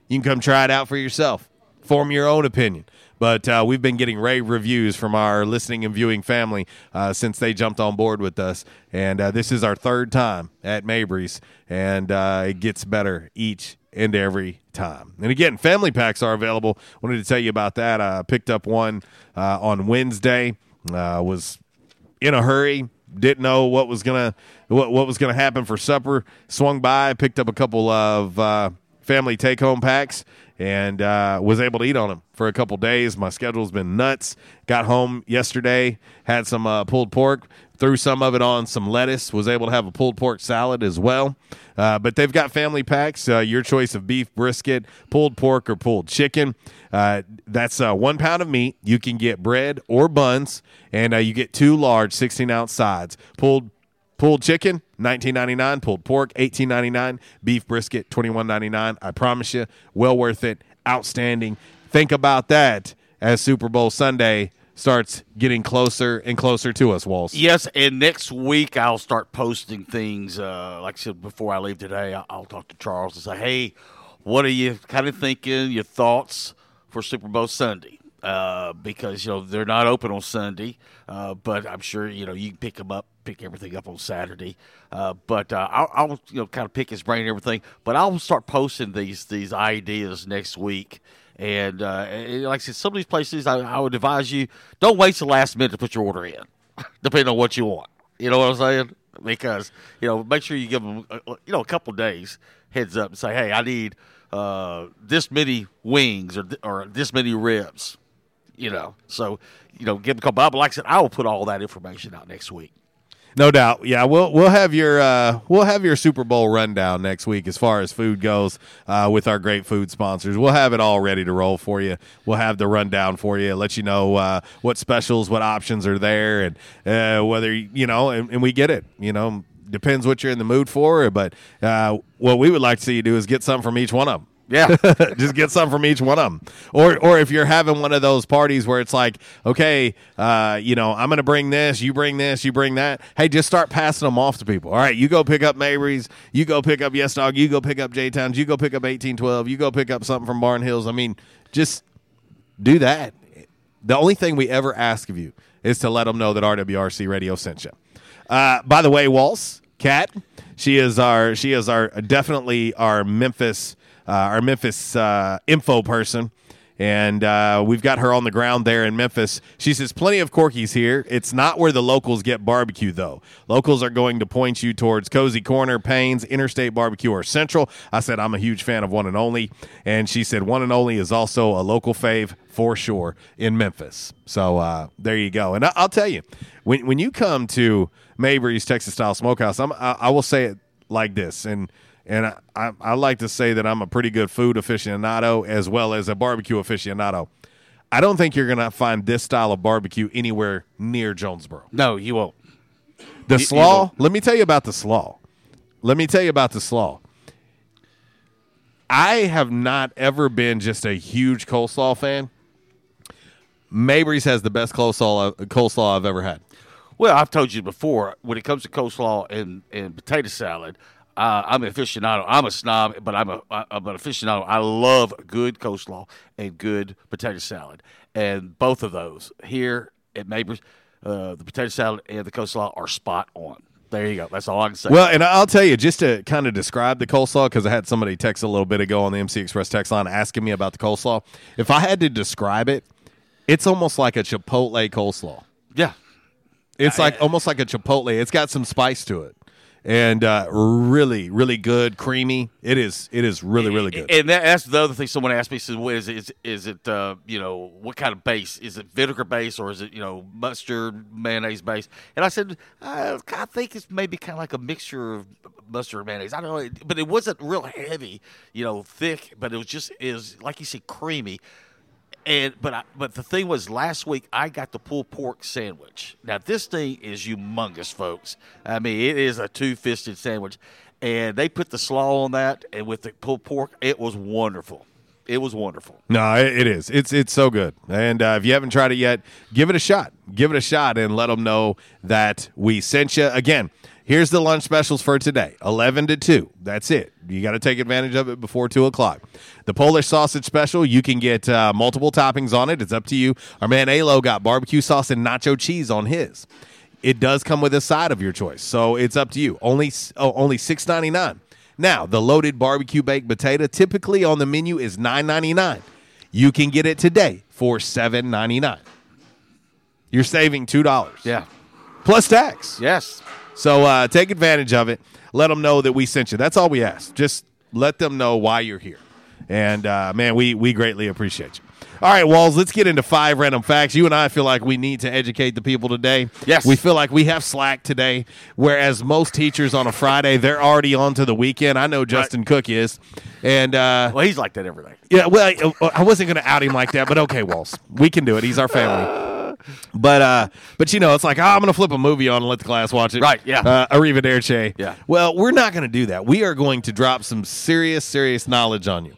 you can come try it out for yourself, form your own opinion. But uh, we've been getting rave reviews from our listening and viewing family uh, since they jumped on board with us. And uh, this is our third time at Mabry's, and uh, it gets better each and every time. And again, family packs are available. Wanted to tell you about that. I picked up one uh, on Wednesday. Uh, was in a hurry, didn't know what was gonna what, what was gonna happen for supper. Swung by, picked up a couple of family take home packs, and uh, was able to eat on them for a couple days. My schedule's been nuts. Got home yesterday, had some uh, pulled pork, threw some of it on some lettuce. Was able to have a pulled pork salad as well. Uh, but they've got family packs. Uh, your choice of beef brisket, pulled pork, or pulled chicken. Uh, that's uh, one pound of meat. You can get bread or buns, and you get two large 16 ounce sides. Pulled pulled chicken, 19.99. Pulled pork, 18.99. Beef brisket, 21.99. I promise you, well worth it. Outstanding. Think about that as Super Bowl Sunday starts getting closer and closer to us, Walls. Yes, and next week I'll start posting things. Uh, like I said before I leave today, I'll talk to Charles and say, "Hey, what are you kind of thinking? Your thoughts for Super Bowl Sunday?" Uh, because you know they're not open on Sunday, uh, but I'm sure you know you can pick them up, pick everything up on Saturday. Uh, but uh, I'll, I'll you know kind of pick his brain and everything. But I'll start posting these these ideas next week. And, uh, and like I said, some of these places I, I would advise you don't wait the last minute to put your order in, depending on what you want. You know what I'm saying? Because you know, make sure you give them uh, you know a couple days heads up and say, hey, I need uh, this many wings or th- or this many ribs. You know, so you know, give them a couple. But like I said, I will put all that information out next week. No doubt. Yeah, we'll we'll have your uh, we'll have your Super Bowl rundown next week as far as food goes uh, with our great food sponsors. We'll have it all ready to roll for you. We'll have the rundown for you, let you know uh, what specials, what options are there, and uh, whether you know. And, and we get it. You know, depends what you're in the mood for. But uh, what we would like to see you do is get something from each one of them. Yeah, just get some from each one of them. Or, or if you're having one of those parties where it's like, okay, uh, you know, I'm going to bring this, you bring this, you bring that. Hey, just start passing them off to people. All right, you go pick up Mabry's, you go pick up Yes Dog, you go pick up J Towns, you go pick up 1812, you go pick up something from Barn Hills. I mean, just do that. The only thing we ever ask of you is to let them know that RWRC Radio sent you. Uh, by the way, Waltz Cat, she is our she is our definitely our Memphis our Memphis uh, info person. And uh, we've got her on the ground there in Memphis. She says, Plenty of Corky's here. It's not where the locals get barbecue, though. Locals are going to point you towards Cozy Corner, Payne's, Interstate Barbecue, or Central. I said, I'm a huge fan of One and Only. And she said, One and Only is also a local fave for sure in Memphis. So uh, there you go. And I- I'll tell you, when, when you come to Mabry's Texas Style Smokehouse, I'm, I, I will say it like this. And and I, I, I like to say that I'm a pretty good food aficionado as well as a barbecue aficionado. I don't think you're going to find this style of barbecue anywhere near Jonesboro. No, you won't. The You- you slaw, won't. let me tell you about the slaw. Let me tell you about the slaw. I have not ever been just a huge coleslaw fan. Mabry's has the best coleslaw, coleslaw I've ever had. Well, I've told you before, when it comes to coleslaw and, and potato salad, uh, I'm an aficionado. I'm a snob, but I'm a I'm an aficionado. I love good coleslaw and good potato salad, and both of those here at Neighbors, uh, the potato salad and the coleslaw are spot on. There you go. That's all I can say. Well, and I'll tell you, just to kind of describe the coleslaw, because I had somebody text a little bit ago on the MC Express text line asking me about the coleslaw. If I had to describe it, it's almost like a Chipotle coleslaw. Yeah. It's like almost like a Chipotle. It's got some spice to it. And uh, really, really good, creamy. It is. It is really, really good. And that's the other thing someone asked me. Says, "What is it? Is, is it uh, you know what kind of base? Is it vinegar base or is it you know mustard mayonnaise base?" And I said, uh, "I think it's maybe kind of like a mixture of mustard and mayonnaise. I don't know, but it wasn't real heavy, you know, thick. But it was just is like you said, creamy." And but I, but the thing was, last week I got the pulled pork sandwich. Now this thing is humongous, folks. I mean, it is a two fisted sandwich, and they put the slaw on that, and with the pulled pork, it was wonderful. It was wonderful. No, it, is. It's it's so good. And uh, if you haven't tried it yet, give it a shot. Give it a shot and let them know that we sent you. Again, Here's the lunch specials for today 11 to 2. That's it. You got to take advantage of it before 2 o'clock. The Polish sausage special, you can get uh, multiple toppings on it. It's up to you. Our man Alo got barbecue sauce and nacho cheese on his. It does come with a side of your choice, so it's up to you. Only oh, only six ninety nine. Now the loaded barbecue baked potato typically on the menu is nine ninety nine. You can get it today for seven ninety nine. You're saving two dollars. Yeah. Plus tax. Yes. So uh, take advantage of it. Let them know that we sent you. That's all we ask. Just let them know why you're here. And uh, man, we we greatly appreciate you. All right, Walls, let's get into five random facts. You and I feel like we need to educate the people today. Yes. We feel like we have slack today, whereas most teachers on a Friday, they're already on to the weekend. I know Justin Cook is. And uh, Well, he's like that every day. yeah, well, I, I wasn't going to out him like that, but okay, Walls, we can do it. He's our family. But uh, but you know, it's like oh, I'm going to flip a movie on and let the class watch it. Right, yeah. Uh, Arrivederci. Yeah. Well, we're not going to do that. We are going to drop some serious, serious knowledge on you.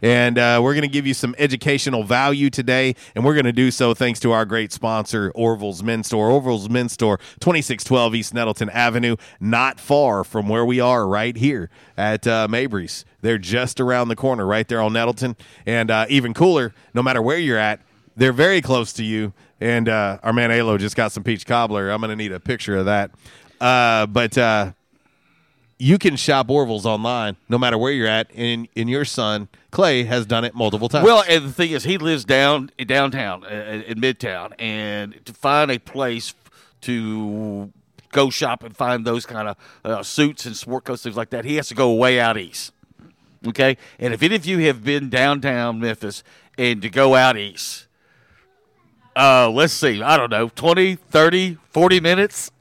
And uh, we're going to give you some educational value today, and we're going to do so thanks to our great sponsor, Orville's Men's Store. Orville's Men's Store, 2612 East Nettleton Avenue, not far from where we are right here at uh, Mabry's. They're just around the corner, right there on Nettleton. And uh, even cooler, no matter where you're at, they're very close to you. And uh, our man Alo just got some peach cobbler. I'm going to need a picture of that. Uh, but uh, you can shop Orville's online no matter where you're at, and, and your son Clay has done it multiple times. Well, and the thing is, he lives down downtown uh, in Midtown, and to find a place to go shop and find those kind of uh, suits and sport coats, things like that, he has to go way out east. Okay, and if any of you have been downtown Memphis and to go out east, uh, let's see, I don't know, 20, 30, 40 minutes,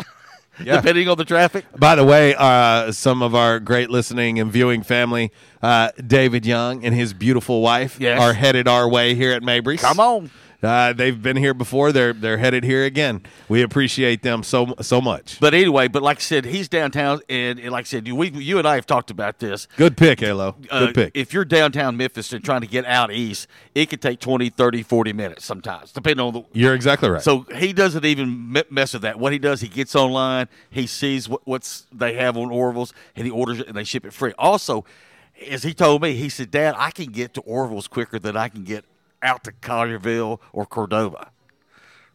Yeah. depending on the traffic. By the way, uh, some of our great listening and viewing family, uh, David Young and his beautiful wife, Yes. are headed our way here at Mabry's. Come on. Uh, they've been here before. They're they're headed here again. We appreciate them so so much. But anyway, but like I said, he's downtown, and, and like I said, you, we, you and I have talked about this. Good pick, Alo. Good Uh, pick. If you're downtown Memphis and trying to get out east, it could take 20, 30, 40 minutes sometimes, depending on the. You're exactly right. So he doesn't even mess with that. What he does, he gets online, he sees what, what's they have on Orville's, and he orders it, and they ship it free. Also, as he told me, he said, "Dad, I can get to Orville's quicker than I can get out to Collierville or Cordova."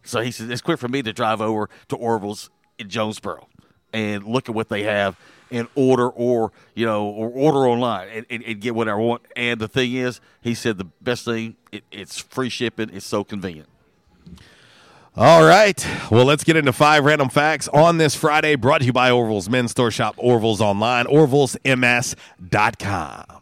So he said, "It's quick for me to drive over to Orville's in Jonesboro and look at what they have." And order, or you know, or order online and, and, and get whatever I want. And the thing is, he said the best thing, it, it's free shipping. It's so convenient. All right. Well, let's get into five random facts on this Friday, brought to you by Orville's Men's Store Shop, Orville's Online, orvillesms.com.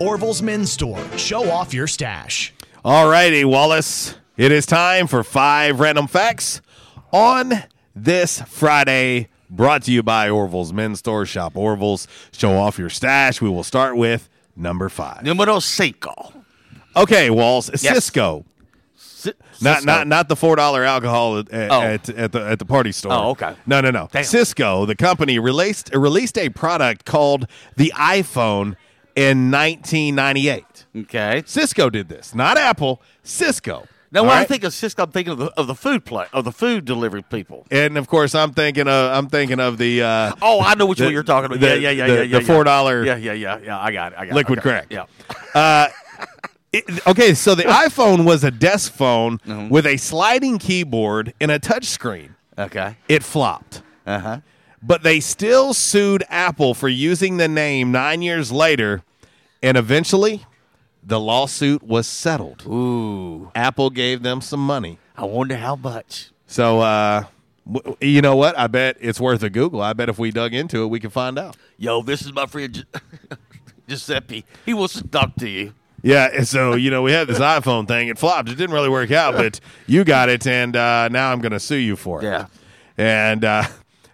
Orville's Men's Store. Show off your stash. All righty, Wallace. It is time for five random facts on this Friday, brought to you by Orville's Men's Store Shop. Orville's, show off your stash. We will start with number five. Numero cinco. Okay, Walls. Yes. Cisco. Si- Not Cisco. not not the four dollar alcohol at, at, Oh. at, at the at the party store. Oh, okay. No, no, no. Damn. Cisco, the company, released released a product called the iPhone in 1998. Okay. Cisco did this, not Apple. Cisco. Now, when I think of Cisco, I'm thinking of the, of the food play of the food delivery people. and of course, I'm thinking of I'm thinking of the. Uh, Oh, I know which the- one you're talking about. the- yeah, yeah, yeah, the- yeah, yeah. The four dollar. Yeah, yeah, yeah, yeah. I got it. I got Liquid it. Okay. crack. Yeah. Uh, it- okay, so the iPhone was a desk phone Mm-hmm. with a sliding keyboard and a touch screen. Okay. It flopped. Uh huh. But they still sued Apple for using the name nine years later, and eventually the lawsuit was settled. Ooh. Apple gave them some money. I wonder how much. So, uh, w- you know what? I bet it's worth a Google. I bet if we dug into it, we could find out. Yo, this is my friend Gi- Giuseppe. He wants to talk to you. Yeah, and so you know we had this iPhone thing. It flopped. It didn't really work out, but you got it, and uh, now I'm going to sue you for it. Yeah. And uh,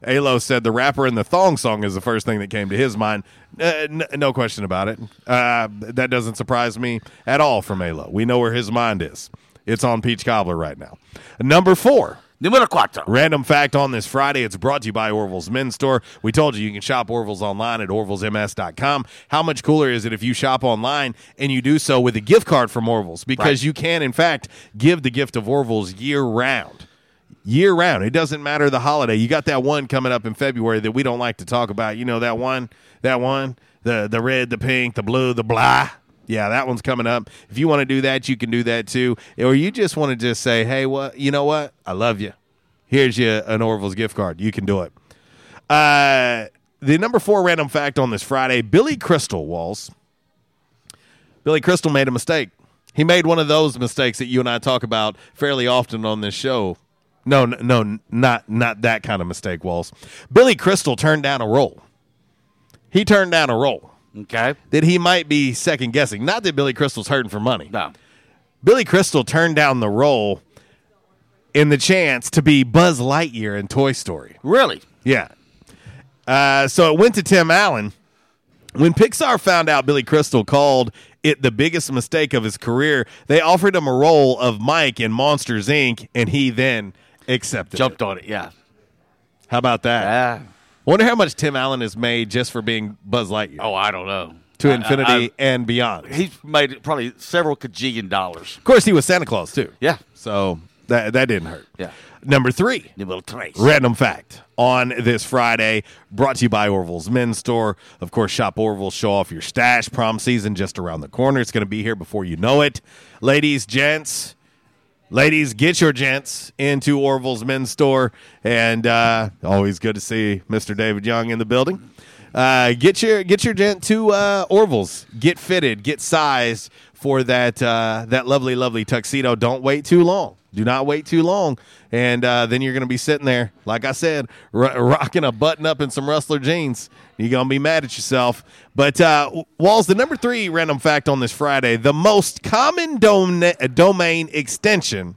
Alo said the rapper in the thong song is the first thing that came to his mind. Uh, n- no question about it. Uh, that doesn't surprise me at all from Alo. We know where his mind is. It's on Peach Cobbler right now. Number four. Numero cuatro. Random fact on this Friday. It's brought to you by Orville's Men's Store. We told you you can shop Orville's online at orvillesms.com. How much cooler is it if you shop online and you do so with a gift card from Orville's? Because Right. you can, in fact, give the gift of Orville's year round. Year round. It doesn't matter the holiday. You got that one coming up in February that we don't like to talk about. You know that one? That one? The the red, the pink, the blue, the blah. Yeah, that one's coming up. If you want to do that, you can do that too. Or you just want to just say, hey, what? You know what? I love you. Here's you an Orville's gift card. You can do it. Uh, the number four random fact on this Friday: Billy Crystal Walls. Billy Crystal made a mistake. He made one of those mistakes that you and I talk about fairly often on this show. No, no, not not that kind of mistake, Walls. Billy Crystal turned down a role. He turned down a role Okay. that he might be second guessing. Not that Billy Crystal's hurting for money. No. Billy Crystal turned down the role in the chance to be Buzz Lightyear in Toy Story. Really? Yeah. Uh, so it went to Tim Allen. When Pixar found out Billy Crystal called it the biggest mistake of his career, they offered him a role of Mike in Monsters Inc., and he then accepted. Jumped it. on it. Yeah. How about that? Yeah. Wonder how much Tim Allen has made just for being Buzz Lightyear Oh, I don't know. to I- infinity I- I- and beyond. he's made probably several kajillion dollars. Of course, he was Santa Claus too. Yeah. So that that didn't hurt. Yeah. Number three. Random fact on this Friday, brought to you by Orville's Men's Store. Of course, shop Orville, show off your stash. Prom season just around the corner. It's going to be here before you know it. Ladies, gents, ladies, get your gents into Orville's Men's Store. And uh, always good to see Mr. David Young in the building. Uh, get your get your gent to uh, Orville's. Get fitted. Get sized for that uh, that lovely lovely tuxedo. Don't wait too long. Do not wait too long, and uh, then you're going to be sitting there, like I said, ro- rocking a button up in some Rustler jeans. You're going to be mad at yourself. But uh, Walls, the number three random fact on this Friday: the most common dom- domain extension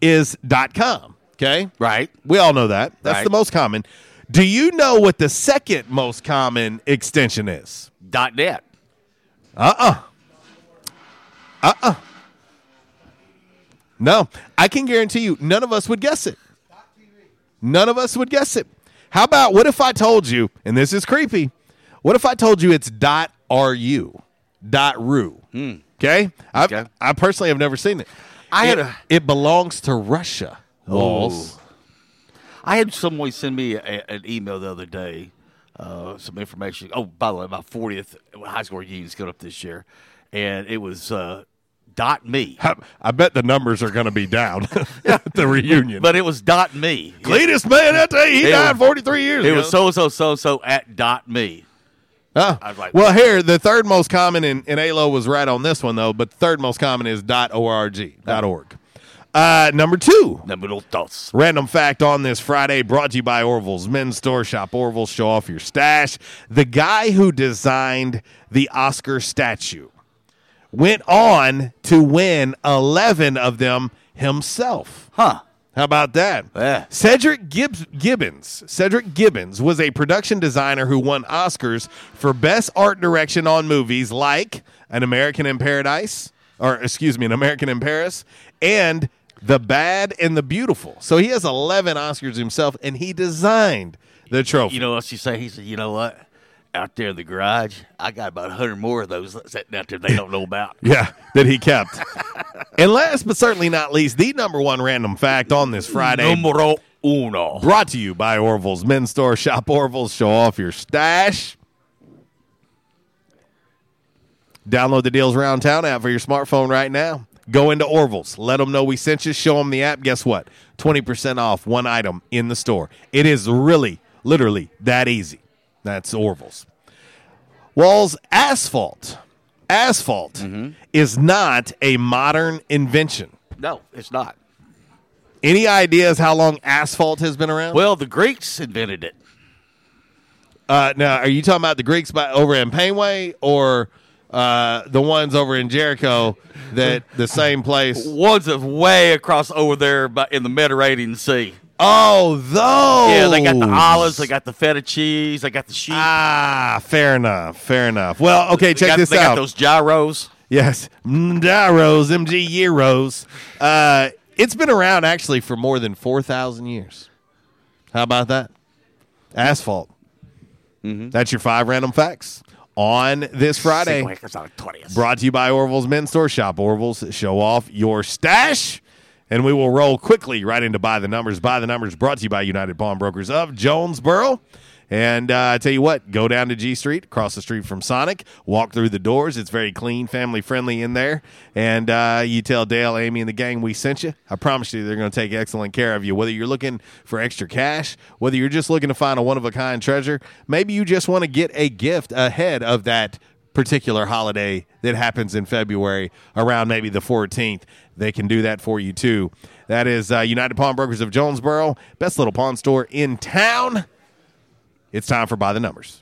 is .com. Okay, Right. we all know that. That's Right. the most common. Do you know what the second most common extension is? Dot net. Uh uh-uh. uh. Uh uh. No, I can guarantee you, none of us would guess it. None of us would guess it. How about what if I told you, and this is creepy, what if I told you it's dot .ru, dot .ru? Okay? I, Okay. I personally have never seen it. I had it, a- it belongs to Russia. Walls. I had someone send me a, an email the other day, uh, some information. Oh, by the way, my 40th high school reunion is coming up this year, and it was uh, dot me. I, I bet the numbers are going to be down at the reunion. But it was dot me. Cletus man that day he It died was- 43 years It ago. was so so so so at dot me. Huh. I was like, well, here the third most common in, in ALO was right on this one though, but the third most common is dot .org dot .org. Uh, number two, Number dos. random fact on this Friday, brought to you by Orville's Men's Store. Shop Orville, show off your stash. The guy who designed the Oscar statue went on to win 11 of them himself. Huh. How about that? Yeah. Cedric Gibbs, Gibbons. Cedric Gibbons was a production designer who won Oscars for best art direction on movies like An American in Paradise, or excuse me, An American in Paris, and The Bad and the Beautiful. So he has 11 Oscars himself, and he designed the trophy. You know what she say? He said, "You know what? Out there in the garage, I got about hundred more of those sitting out there they don't know about." Yeah, that he kept. and last but certainly not least, the number one random fact on this Friday. Numero uno. Brought to you by Orville's Men's Store. Shop Orville's, show off your stash. Download the Deals Around Town app for your smartphone right now. Go into Orville's. Let them know we sent you. Show them the app. Guess what? 20% off one item in the store. It is really, literally that easy. That's Orville's. Walls asphalt. Asphalt is not a modern invention. No, it's not. Any ideas how long asphalt has been around? Well, the Greeks invented it. Uh, now, are you talking about the Greeks by, over in Painway or uh, the ones over in Jericho that the same place? One's of way across over there by- in the Mediterranean Sea. Oh, those. Yeah, they got the olives, they got the feta cheese, they got the sheep. Ah, fair enough. Fair enough. Well, okay, They check got- this they out. got those gyros. Yes, gyros, MG gyros. Uh, it's been around actually for more than four thousand years. How about that? Asphalt. Mm-hmm. That's your five random facts on this Friday. Cinco acres out of 20th. Brought to you by Orville's Men's Store. Shop Orville's. Show off your stash. And we will roll quickly right into Buy the Numbers. Buy the Numbers brought to you by United Pawnbrokers of Jonesboro. And uh, I tell you what, go down to G Street, across the street from Sonic, walk through the doors. It's very clean, family friendly in there. And uh, you tell Dale, Amy, and the gang we sent you. I promise you they're going to take excellent care of you. Whether you're looking for extra cash, whether you're just looking to find a one of a kind treasure, maybe you just want to get a gift ahead of that particular holiday that happens in February around maybe the 14th. They can do that for you too. That is uh, United Pawnbrokers of Jonesboro, best little pawn store in town. It's time for By the Numbers.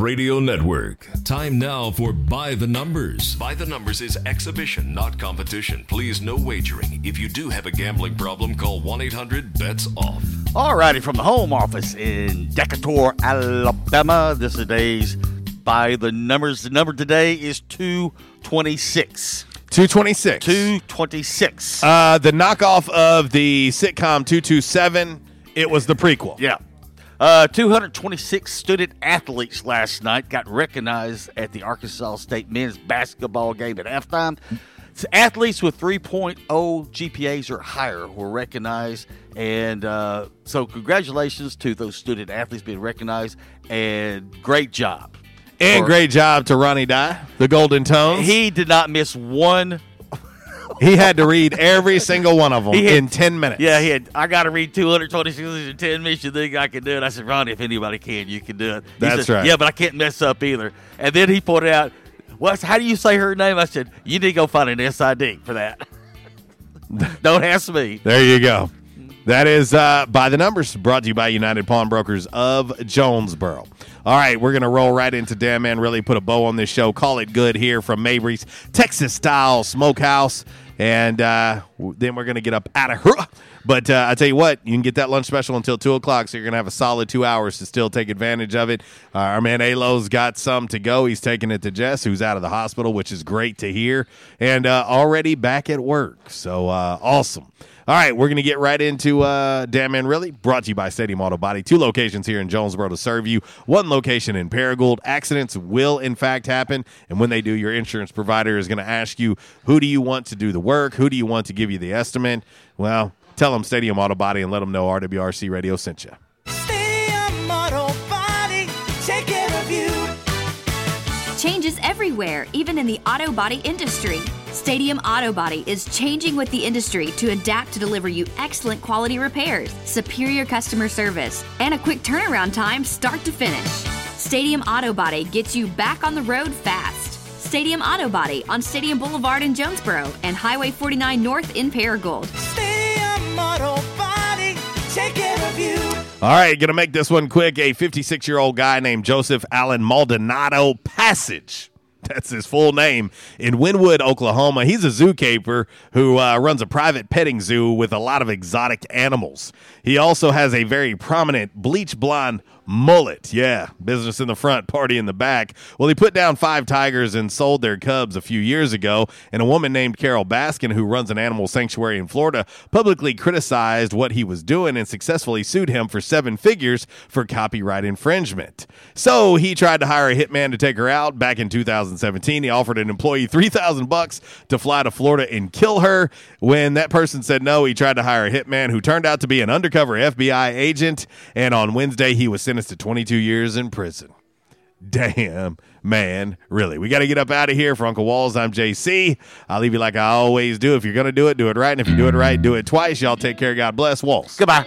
Radio Network. Time now for By the Numbers. By the Numbers is exhibition, not competition. Please, no wagering. If you do have a gambling problem, call 1 800 BETS OFF. Alrighty, from the home office in Decatur, Alabama. This is today's by the numbers. The number today is 226. 226. 226. Uh, the knockoff of the sitcom 227, it was the prequel. Yeah. Uh, 226 student athletes last night got recognized at the Arkansas State men's basketball game at halftime. So athletes with 3.0 GPAs or higher were recognized. And uh, so, congratulations to those student athletes being recognized. And great job. And great job to Ronnie Dye, the Golden Tones. He did not miss one. He had to read every single one of them had- in 10 minutes. Yeah, he had. I got to read 226 in 10 minutes. You think I can do it? I said, Ronnie, if anybody can, you can do it. He That's said, right. Yeah, but I can't mess up either. And then he pointed out, "Well, how do you say her name?" I said, "You need to go find an SID for that. Don't ask me." There you go. That is uh, by the numbers brought to you by United Pawnbrokers of Jonesboro. All right, we're going to roll right into Damn Man Really put a bow on this show. Call it good here from Mabry's Texas style smokehouse. And uh, then we're going to get up out of here. But uh, I tell you what, you can get that lunch special until 2 o'clock, so you're to have a solid two hours to still take advantage of it. Uh, our man Alo's got some to go. He's taking it to Jess, who's out of the hospital, which is great to hear, and uh, already back at work. So uh, awesome. All right, we're going to get right into uh, Damn Man Really, brought to you by Stadium Auto Body. Two locations here in Jonesboro to serve you, one location in Paragould. Accidents will, in fact, happen. And when they do, your insurance provider is going to ask you, who do you want to do the work? Who do you want to give you the estimate? Well, tell them Stadium Auto Body and let them know RWRC Radio sent you. Stadium Auto Body, take care of you. Changes everywhere, even in the auto body industry. Stadium Auto Body is changing with the industry to adapt to deliver you excellent quality repairs, superior customer service, and a quick turnaround time start to finish. Stadium Auto Body gets you back on the road fast. Stadium Auto Body on Stadium Boulevard in Jonesboro and Highway 49 North in Paragould. Stadium Auto Body, take care of you. All right, gonna make this one quick. A 56 year old guy named Joseph Allen Maldonado Passage. That's his full name in Wynnewood, Oklahoma. He's a zookeeper who uh, runs a private petting zoo with a lot of exotic animals. He also has a very prominent bleach blonde mullet. Yeah, business in the front, party in the back. Well, he put down five tigers and sold their cubs a few years ago. And a woman named Carole Baskin, who runs an animal sanctuary in Florida, publicly criticized what he was doing and successfully sued him for seven figures for copyright infringement. So he tried to hire a hitman to take her out back in 2017. He offered an employee 3000 bucks to fly to Florida and kill her. When that person said no, he tried to hire a hitman who turned out to be an undercover FBI agent. And on Wednesday, he was sentenced to 22 years in prison. Damn, man. Really. We got to get up out of here. For Uncle Walls, I'm JC. I'll leave you like I always do. If you're going to do it, do it right. And if you do it right, do it twice. Y'all take care. God bless. Walls. Goodbye.